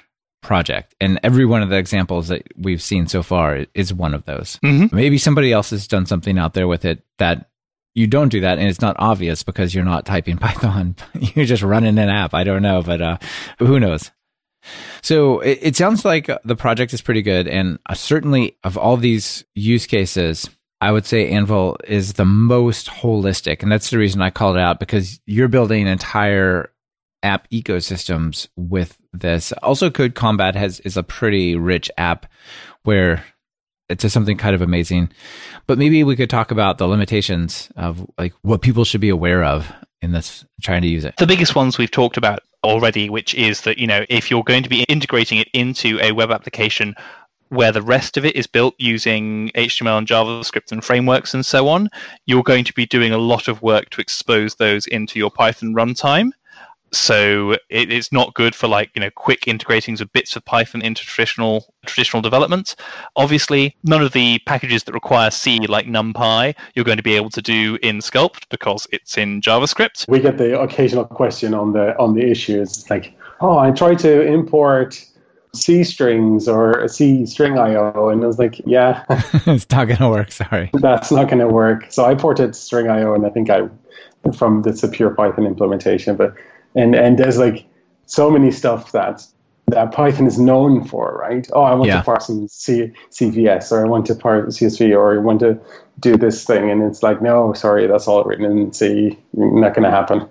project, and every one of the examples that we've seen so far is one of those. Mm-hmm. Maybe somebody else has done something out there with it that you don't do that and it's not obvious because you're not typing Python. you're just running an app. I don't know, but uh, who knows? So it, it, sounds like the project is pretty good. And uh, certainly of all these use cases, I would say Anvil is the most holistic. And that's the reason I called it out because you're building an entire app ecosystems with this. Also, Code Combat has is a pretty rich app where it's just something kind of amazing. But maybe we could talk about the limitations of like what people should be aware of in this trying to use it. The biggest ones we've talked about already, which is that, you know, if you're going to be integrating it into a web application where the rest of it is built using HTML and JavaScript and frameworks and so on, you're going to be doing a lot of work to expose those into your Python runtime so it, it's not good for like you know quick integrating of bits of python into traditional traditional development obviously none of the packages that require c like numpy you're going to be able to do in skulpt because it's in javascript we get the occasional question on the on the issues it's like oh i tried to import C strings or C string IO, and I was like, yeah, it's not gonna work. Sorry, that's not gonna work. So I ported string IO, and I think I from this a pure Python implementation, but and and there's like so many stuff that that Python is known for, right? Oh, I want Yeah. to parse some C- CVS, or I want to parse CSV, or I want to do this thing, and it's like, no, sorry, that's all written in C. Not going to happen.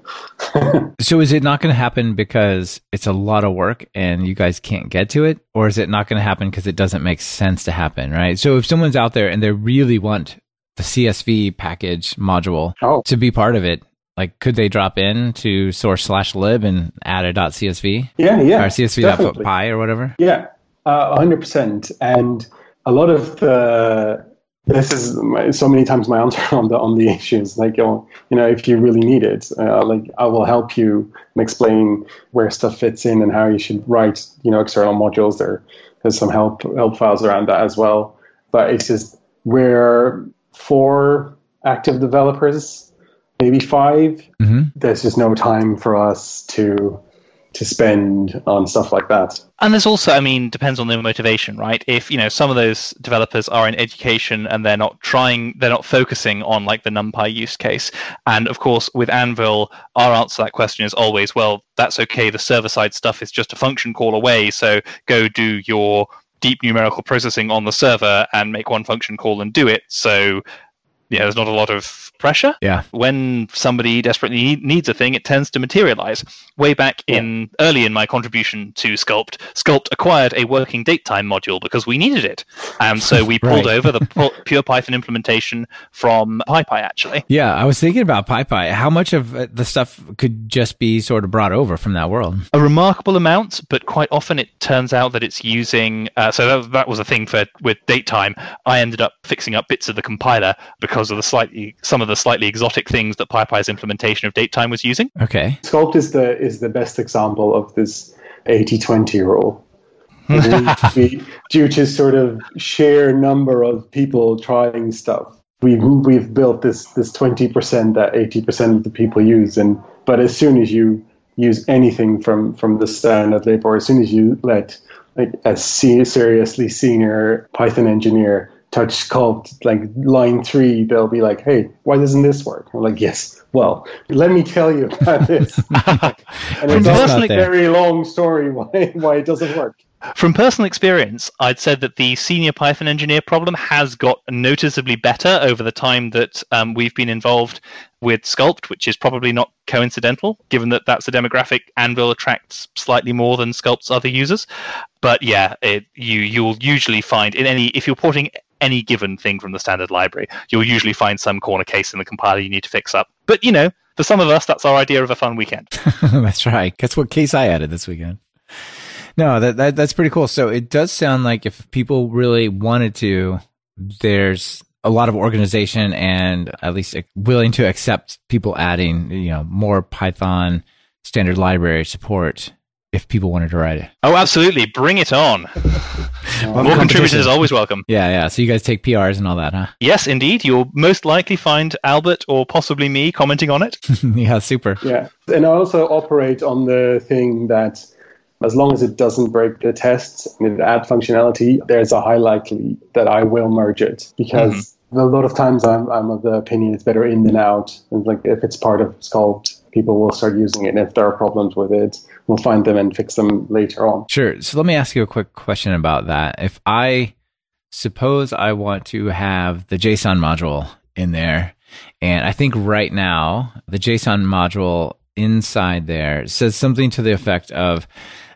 So is it not going to happen because it's a lot of work and you guys can't get to it, or is it not going to happen because it doesn't make sense to happen? Right. So if someone's out there and they really want the CSV package module oh, to be part of it, like could they drop in to source slash lib and add a .csv yeah, yeah, or CSV definitely. .py or whatever? Yeah, uh, hundred percent. And a lot of the this is my, so many times my answer on the on the issues. Like, you know, you know, if you really need it, uh, like I will help you and explain where stuff fits in and how you should write, you know, external modules. There, there's some help help files around that as well. But it's just we're four active developers, maybe five. hmm There's just no time for us to to spend on stuff like that. And there's also, I mean, depends on their motivation, right? If you know some of those developers are in education and they're not trying, they're not focusing on like the NumPy use case. And of course, with Anvil, our answer to that question is always, well, that's okay. The server side stuff is just a function call away. So go do your deep numerical processing on the server and make one function call and do it. So yeah, there's not a lot of pressure Yeah. when somebody desperately needs a thing, it tends to materialize. Way back in early in my contribution to Skulpt, Skulpt acquired a working datetime module because we needed it, and so we pulled Right. over the pure Python implementation from PyPy actually. Yeah. I was thinking about PyPy. How much of uh, the stuff could just be sort of brought over from that world? A remarkable amount, but quite often it turns out that it's using. Uh, so that, that was a thing for with datetime. I ended up fixing up bits of the compiler because of the slightly some of the slightly exotic things that PyPy's implementation of datetime was using. Okay. Skulpt is the is the best example of this 80-20 rule. we, due to sort of sheer number of people trying stuff, we've we've built this this twenty percent that eighty percent of the people use, and but as soon as you use anything from from the standard lib, or as soon as you let like a se- seriously senior Python engineer touch skulpt like line three, they'll be like, "Hey, why doesn't this work?" I'm like, "Yes, well, let me tell you about this." and it's just a very long story why why it doesn't work. From personal experience, I'd said that the senior Python engineer problem has got noticeably better over the time that um, we've been involved with Skulpt, which is probably not coincidental, given that that's a demographic Anvil attracts slightly more than Skulpt's other users. But yeah, it, you you'll usually find in any if you're porting any given thing from the standard library, you'll usually find some corner case in the compiler you need to fix up. But you know, for some of us, that's our idea of a fun weekend. that's right. Guess what case I added this weekend? No, that, that that's pretty cool. So it does sound like if people really wanted to, there's a lot of organization and at least willing to accept people adding, you know, more Python standard library support if people wanted to write it. Oh, absolutely, bring it on! More competition. contributors always welcome. Yeah, yeah. So you guys take PRs and all that, huh? Yes, indeed. You'll most likely find Albert or possibly me commenting on it. yeah, super. Yeah, and I also operate on the thing that as long as it doesn't break the tests and it add functionality, there's a high likely that I will merge it because mm-hmm. a lot of times I'm, I'm of the opinion it's better in than out. And like if it's part of Skulpt, people will start using it. And if there are problems with it, we'll find them and fix them later on. Sure. So let me ask you a quick question about that. If I suppose I want to have the JSON module in there, and I think right now the JSON module inside there says something to the effect of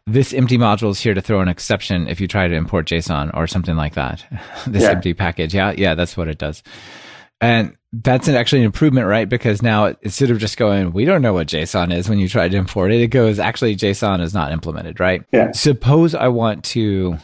this empty module is here to throw an exception if you try to import JSON or something like that. this Yeah. empty package. Yeah, yeah, that's what it does. And that's an, actually an improvement, right? Because now instead of just going, we don't know what JSON is when you try to import it, it goes, actually, JSON is not implemented, right? Yeah. Suppose I want to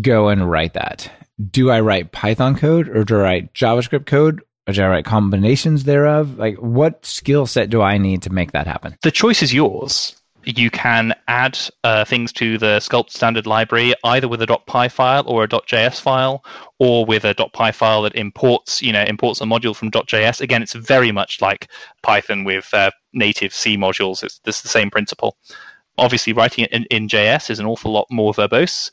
go and write that. Do I write Python code or do I write JavaScript code? Or do I write combinations thereof? Like, what skill set do I need to make that happen? The choice is yours. You can add uh, things to the Skulpt standard library either with a .py file or a .js file, or with a .py file that imports, you know, imports a module from .js. Again, it's very much like Python with uh, native C modules. It's, it's the same principle. Obviously, writing it in, in JS is an awful lot more verbose.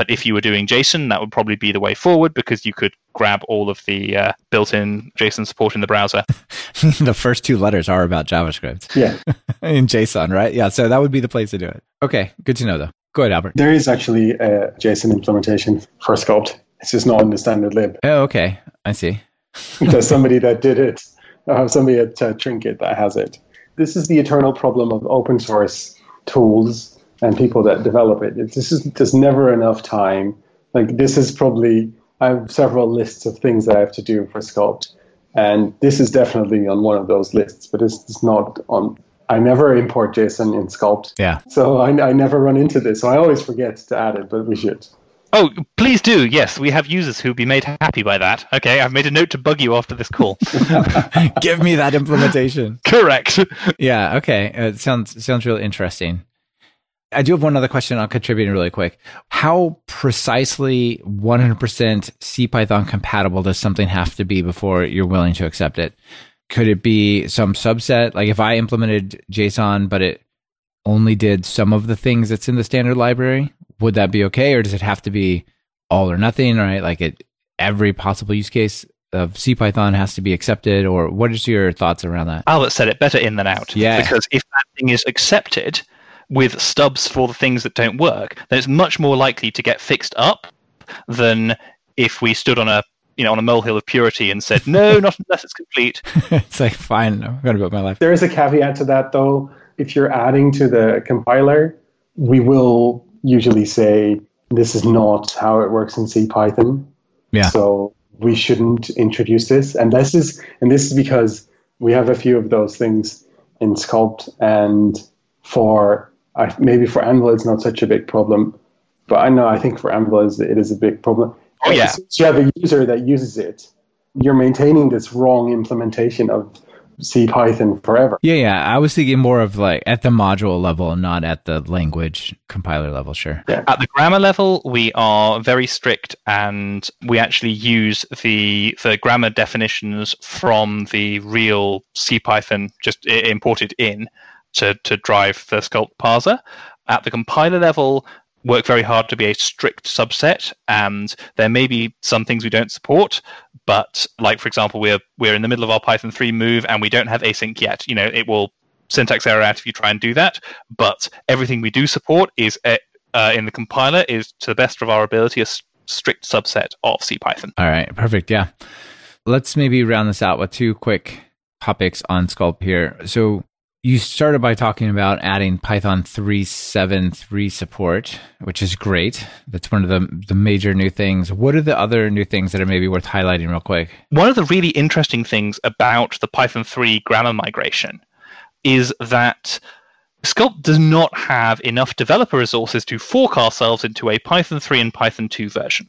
But if you were doing JSON, that would probably be the way forward because you could grab all of the uh, built-in JSON support in the browser. the first two letters are about JavaScript Yeah. in JSON, right? Yeah. So that would be the place to do it. Okay. Good to know, though. Go ahead, Albert. There is actually a JSON implementation for Skulpt. It's just not in the standard lib. Oh, okay. I see. There's somebody that did it. I have somebody at uh, Trinket that has it. This is the eternal problem of open source tools and people that develop it. It's, this is there's never enough time. Like this is probably I have several lists of things that I have to do for Skulpt, and this is definitely on one of those lists. But it's, it's not on. I never import JSON in Skulpt. Yeah. So I, I never run into this. So I always forget to add it, but we should. Oh, please do. Yes, we have users who'll be made happy by that. Okay, I've made a note to bug you after this call. Give me that implementation. Correct. Yeah. Okay. Uh, it sounds sounds really interesting. I do have one other question I'll contribute really quick. How precisely 100% CPython compatible does something have to be before you're willing to accept it? Could it be some subset? Like if I implemented JSON, but it only did some of the things that's in the standard library, would that be okay? Or does it have to be all or nothing, right? Like it, every possible use case of CPython has to be accepted, or what is your thoughts around that? Albert said it better in than out. Yeah. Because if that thing is accepted with stubs for the things that don't work, then it's much more likely to get fixed up than if we stood on a you know on a molehill of purity and said no, not unless it's complete. it's like fine, I'm going to build my life. There is a caveat to that though. If you're adding to the compiler, we will usually say this is not how it works in CPython. Yeah. So we shouldn't introduce this. And this is and this is because we have a few of those things in Skulpt and for I, maybe for Anvil it's not such a big problem. But I know I think for Anvil it is a big problem. Oh, yeah. Since you have a user that uses it, you're maintaining this wrong implementation of C Python forever. Yeah, yeah. I was thinking more of like at the module level, not at the language compiler level. Sure. At the grammar level, we are very strict, and we actually use the the grammar definitions from the real C Python just imported in to to drive the Skulpt parser. At the compiler level, work very hard to be a strict subset, and there may be some things we don't support. But like for example, we're we're in the middle of our Python 3 move, and we don't have async yet. You know, it will syntax error out if you try and do that. But everything we do support is uh, uh, in the compiler is to the best of our ability a strict subset of CPython. All right. Perfect. Yeah. Let's maybe round this out with two quick topics on Skulpt here. So you started by talking about adding Python 3.7.3 support, which is great. That's one of the the major new things. What are the other new things that are maybe worth highlighting real quick? One of the really interesting things about the Python 3 grammar migration is that Skulpt does not have enough developer resources to fork ourselves into a Python 3 and Python 2 version.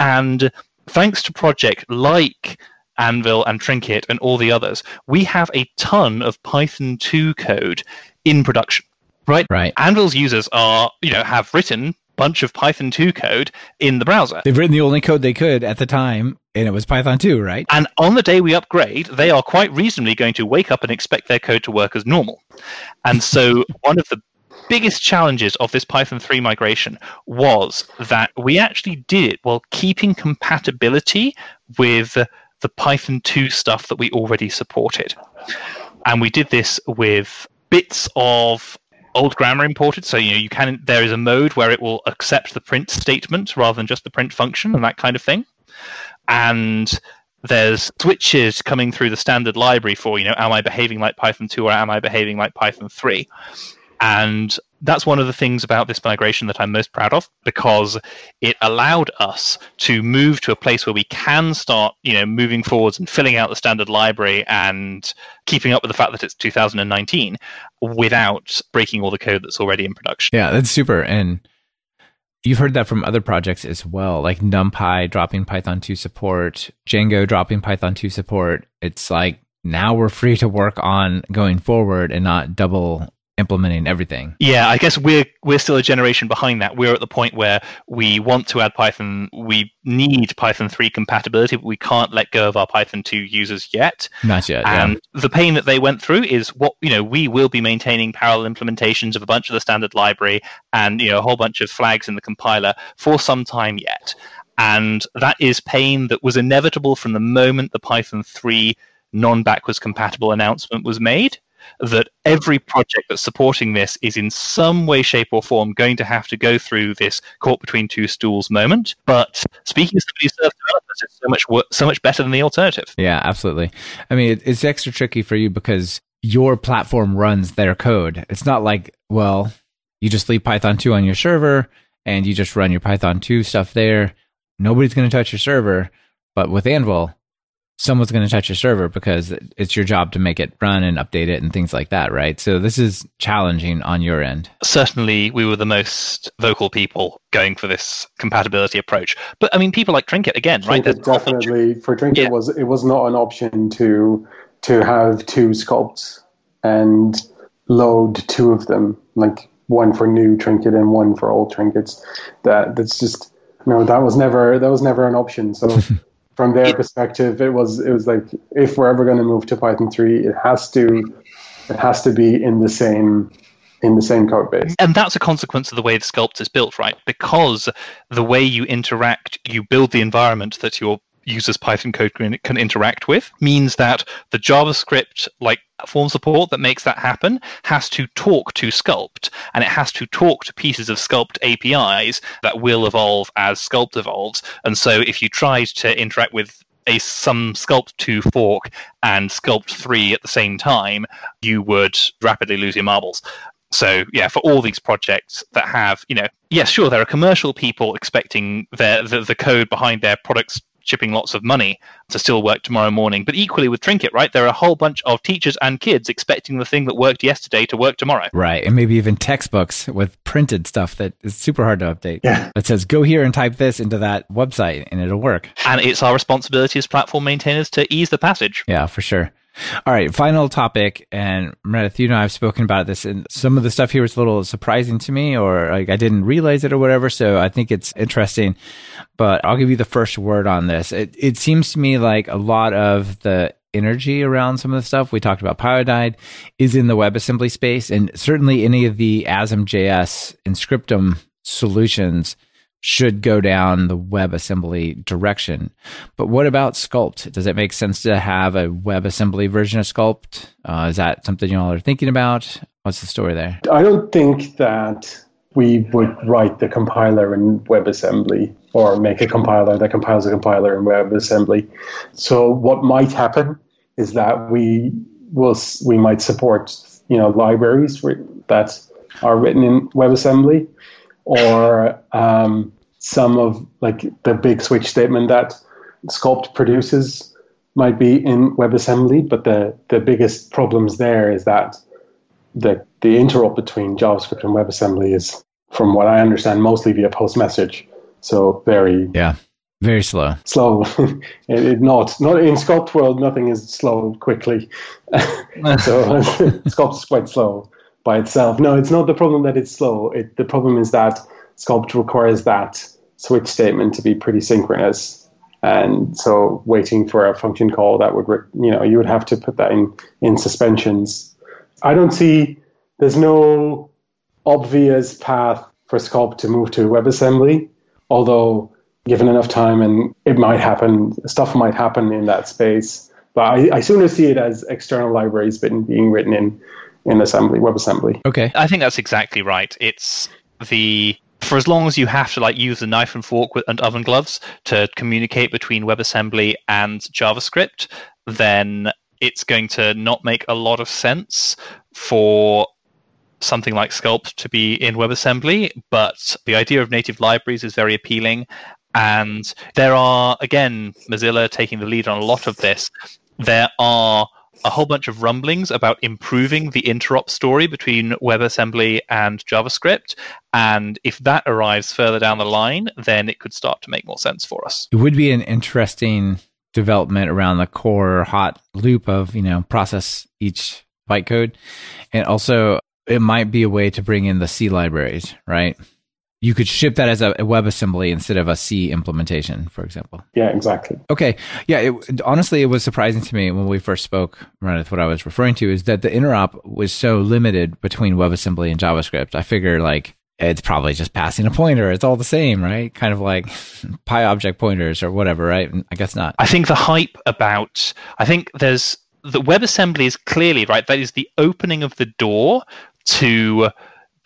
And thanks to projects like Anvil and Trinket and all the others, we have a ton of Python 2 code in production. Right? Right. Anvil's users are, you know, have written a bunch of Python 2 code in the browser. They've written the only code they could at the time, and it was Python 2, right? And on the day we upgrade, they are quite reasonably going to wake up and expect their code to work as normal. And so, one of the biggest challenges of this Python 3 migration was that we actually did it while keeping compatibility with the Python 2 stuff that we already supported. And we did this with bits of old grammar imported. So you know you can there is a mode where it will accept the print statement rather than just the print function and that kind of thing. And there's switches coming through the standard library for you know am i behaving like python 2 or am i behaving like python 3 and that's one of the things about this migration that i'm most proud of because it allowed us to move to a place where we can start you know moving forwards and filling out the standard library and keeping up with the fact that it's 2019 without breaking all the code that's already in production Yeah, that's super. And you've heard that from other projects as well, like NumPy dropping Python 2 support, Django dropping Python 2 support. It's like now we're free to work on going forward and not double implementing everything. Yeah, I guess we're we're still a generation behind that. We're at the point where we want to add Python. We need Python 3 compatibility, but we can't let go of our Python 2 users yet. Not yet. Yeah. And the pain that they went through is what you know. We will be maintaining parallel implementations of a bunch of the standard library and you know a whole bunch of flags in the compiler for some time yet. And that is pain that was inevitable from the moment the Python 3 non-backwards compatible announcement was made that every project that's supporting this is in some way, shape, or form going to have to go through this caught between two stools moment. But speaking of somebody who serves developers, it's so much so much better than the alternative. Yeah, absolutely. I mean, it's extra tricky for you because your platform runs their code. It's not like, well, you just leave Python 2 on your server and you just run your Python 2 stuff there. Nobody's going to touch your server. But with Anvil, someone's going to touch your server because it's your job to make it run and update it and things like that, right? So this is challenging on your end. Certainly, we were the most vocal people going for this compatibility approach. But I mean, people like Trinket again, Trinket right? definitely for Trinket yeah. was it was not an option to to have two skulpts and load two of them, like one for new trinket and one for old trinkets. That that's just no, that was never that was never an option. So from their perspective, it was it was like if we're ever going to move to Python three, it has to it has to be in the same in the same code base. And that's a consequence of the way the skulpt is built, right? Because the way you interact, you build the environment that your users Python code can, can interact with means that the JavaScript like form support that makes that happen has to talk to Skulpt and it has to talk to pieces of Skulpt APIs that will evolve as Skulpt evolves. And so if you tried to interact with a some Skulpt 2 fork and Skulpt 3 at the same time, you would rapidly lose your marbles. So yeah, for all these projects that have, you know, yes, sure, there are commercial people expecting their the, the code behind their products shipping lots of money to still work tomorrow morning. But equally with Trinket, right? There are a whole bunch of teachers and kids expecting the thing that worked yesterday to work tomorrow. Right. And maybe even textbooks with printed stuff that is super hard to update. Yeah. That says, go here and type this into that website and it'll work. And it's our responsibility as platform maintainers to ease the passage. Yeah, for sure. All right, final topic, and Meredydd, you know, I have spoken about this, and some of the stuff here was a little surprising to me, or like I didn't realize it, or whatever. So I think it's interesting. But I'll give you the first word on this. It it seems to me like a lot of the energy around some of the stuff we talked about Pyodide is in the WebAssembly space, and certainly any of the ASM.js and Emscripten solutions should go down the WebAssembly direction. But what about Skulpt? Does it make sense to have a WebAssembly version of Skulpt? Uh, is that something you all are thinking about? What's the story there? I don't think that we would write the compiler in WebAssembly or make a compiler that compiles a compiler in WebAssembly. So what might happen is that we will we might support you know libraries that are written in WebAssembly or um, some of like the big switch statement that Skulpt produces might be in WebAssembly, but the, the biggest problems there is that the the interop between JavaScript and WebAssembly is, from what I understand, mostly via post message. So very yeah, very slow. Slow. it, it, not not in Skulpt world, nothing is slow quickly. so Skulpt is quite slow by itself. No, it's not the problem that it's slow. It, the problem is that Skulpt requires that switch statement to be pretty synchronous. And so waiting for a function call that would, you know, you would have to put that in, in suspensions. I don't see, there's no obvious path for Skulpt to move to WebAssembly, although given enough time and it might happen, stuff might happen in that space. But I, I sooner see it as external libraries being written in in assembly, WebAssembly. Okay. I think that's exactly right. It's the for as long as you have to like use a knife and fork and oven gloves to communicate between WebAssembly and JavaScript, then it's going to not make a lot of sense for something like Skulpt to be in WebAssembly. But the idea of native libraries is very appealing. And there are, again, Mozilla taking the lead on a lot of this. There are a whole bunch of rumblings about improving the interop story between WebAssembly and JavaScript. And if that arrives further down the line, then it could start to make more sense for us. It would be an interesting development around the core hot loop of, you know, process each bytecode. And also, it might be a way to bring in the C libraries, right? You could ship that as a, WebAssembly instead of a C implementation, for example. Yeah, exactly. Okay. Yeah. It, honestly, it was surprising to me when we first spoke. Right, what I was referring to is that the interop was so limited between WebAssembly and JavaScript. I figure like it's probably just passing a pointer. It's all the same, right? Kind of like pi object pointers or whatever, right? I guess not. I think the hype about, I think there's the WebAssembly is clearly right. That is the opening of the door to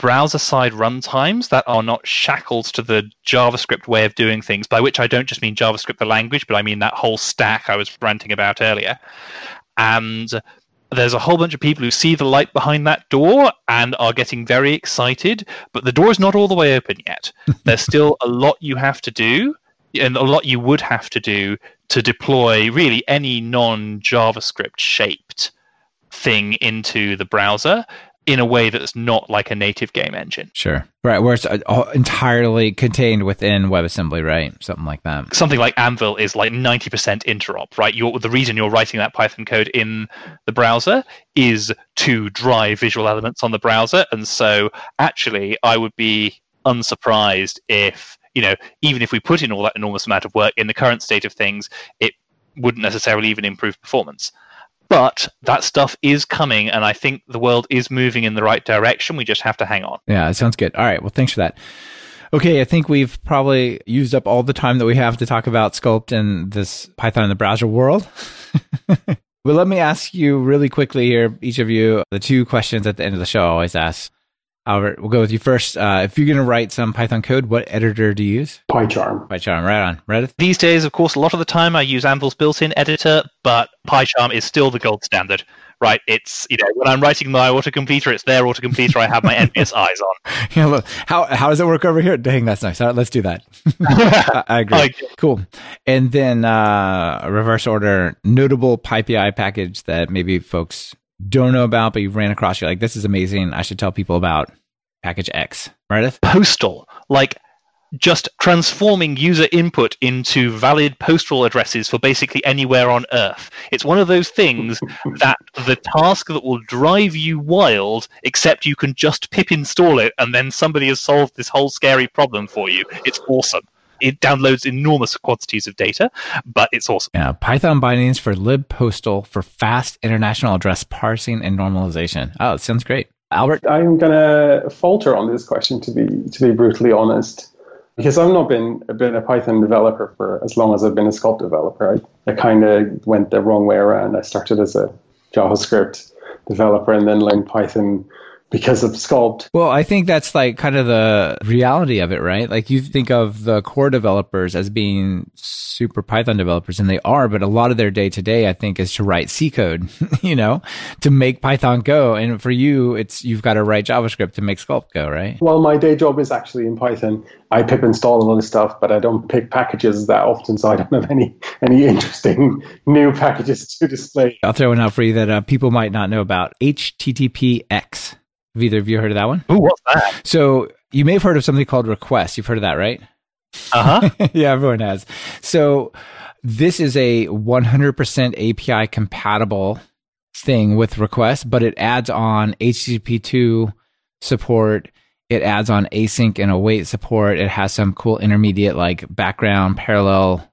browser side runtimes that are not shackled to the JavaScript way of doing things, by which I don't just mean JavaScript, the language, but I mean that whole stack I was ranting about earlier. And there's a whole bunch of people who see the light behind that door and are getting very excited, but the door is not all the way open yet. there's still a lot you have to do, and a lot you would have to do to deploy really any non JavaScript shaped thing into the browser in a way that's not like a native game engine. Sure. Right. Where it's uh, entirely contained within WebAssembly, right? Something like that. Something like Anvil is like 90% interop, right? You're, the reason you're writing that Python code in the browser is to drive visual elements on the browser. And so actually, I would be unsurprised if, you know, even if we put in all that enormous amount of work in the current state of things, it wouldn't necessarily even improve performance. But that stuff is coming, and I think the world is moving in the right direction. We just have to hang on. Yeah, it sounds good. All right. Well, thanks for that. Okay, I think we've probably used up all the time that we have to talk about Skulpt and this Python in the browser world. but let me ask you really quickly here, each of you, the two questions at the end of the show I always ask. Albert, we'll go with you first. Uh, if you're going to write some Python code, what editor do you use? PyCharm. PyCharm, right on. Meredydd? These days, of course, a lot of the time I use Anvil's built-in editor, but PyCharm is still the gold standard, right? It's, you know, when I'm writing my autocompleter, it's their autocompleter I have my envious eyes on. Yeah, look, how, how does it work over here? Dang, that's nice. All right, let's do that. I, I agree. I- cool. And then uh, reverse order, notable PyPI package that maybe folks don't know about, but you've ran across. You're like, this is amazing. I should tell people about package X. Meredydd? postal, like just transforming user input into valid postal addresses for basically anywhere on Earth. It's one of those things that the task that will drive you wild, except you can just pip install it and then somebody has solved this whole scary problem for you. It's awesome. It downloads enormous quantities of data, but it's awesome. Yeah, Python bindings for libpostal for fast international address parsing and normalization. Oh, it sounds great. Albert? I'm gonna falter on this question to be to be brutally honest, because I've not been been a Python developer for as long as I've been a Skulpt developer. I, I kind of went the wrong way around. I started as a JavaScript developer and then learned Python because of Skulpt. Well, I think that's like kind of the reality of it, right? Like you think of the core developers as being super Python developers, and they are, but a lot of their day to day, I think, is to write C code, you know, to make Python go. And for you, it's you've got to write JavaScript to make Skulpt go, right? Well, my day job is actually in Python. I pip install a lot of stuff, but I don't pick packages that often, so I don't have any any interesting new packages to display. I'll throw one out for you that uh, people might not know about HTTPX. Have either of you heard of that one? Ooh, what's that? So you may have heard of something called request. You've heard of that, right? Uh huh. yeah, everyone has. So this is a 100% API compatible thing with request, but it adds on HTTP2 support. It adds on async and await support. It has some cool intermediate like background parallel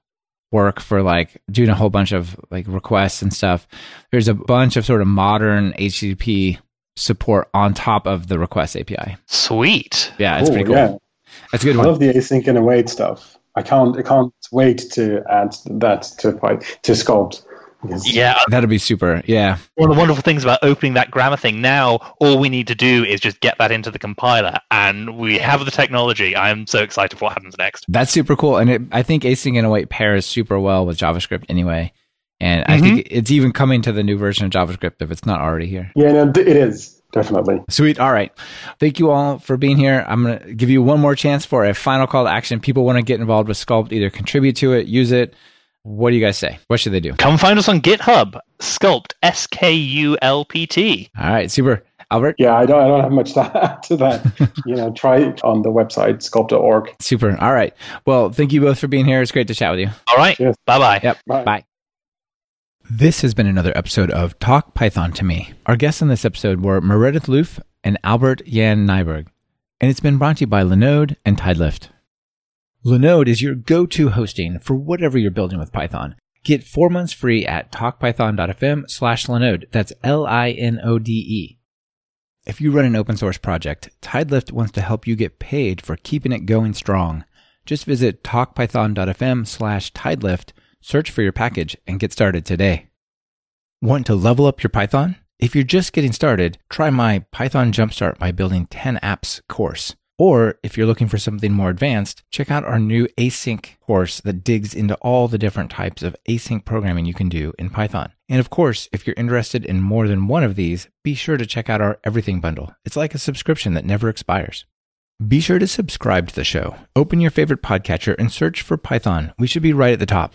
work for like doing a whole bunch of like requests and stuff. There's a bunch of sort of modern HTTP support on top of the request API. Sweet. Yeah, it's Cool, pretty cool. yeah. That's a good I one. love the async and await stuff. I can't I can't wait to add that to Py- to Skulpt. Because Yeah, That'll be super. Yeah. one of the wonderful things about opening that grammar thing now all we need to do is just get that into the compiler and we have the technology i'm so excited for what happens next That's super cool. And it, I think async and await pairs super well with JavaScript anyway. And I Mhm. think it's even coming to the new version of JavaScript if it's not already here. Yeah, no, it is definitely. Sweet. All right. Thank you all for being here. I'm going to give you one more chance for a final call to action. People want to get involved with Skulpt, either contribute to it, use it. What do you guys say? What should they do? come find us on github skulpt s-k-u-l-p-t All right. Super. Albert? Yeah, I don't I don't have much to add to that. you know, try it on the website skulpt.org. Super. All right. Well, thank you both for being here. It's great to chat with you. all right bye-bye Yep. Bye. Bye. This has been another episode of Talk Python to Me. Our guests on this episode were Meredydd Luff and Albert-Jan Nijburg. And it's been brought to you by Linode and Tidelift. Linode is your go-to hosting for whatever you're building with Python. Get four months free at talkpython.fm slash Linode. That's L-I-N-O-D-E. If you run an open source project, Tidelift wants to help you get paid for keeping it going strong. Just visit talkpython.fm slash tidelift, search for your package, and get started today. Want to level up your Python? If you're just getting started, try my Python Jumpstart by Building 10 Apps course. Or if you're looking for something more advanced, check out our new async course that digs into all the different types of async programming you can do in Python. And of course, if you're interested in more than one of these, be sure to check out our Everything Bundle. It's like a subscription that never expires. Be sure to subscribe to the show. Open your favorite podcatcher and search for Python. We should be right at the top.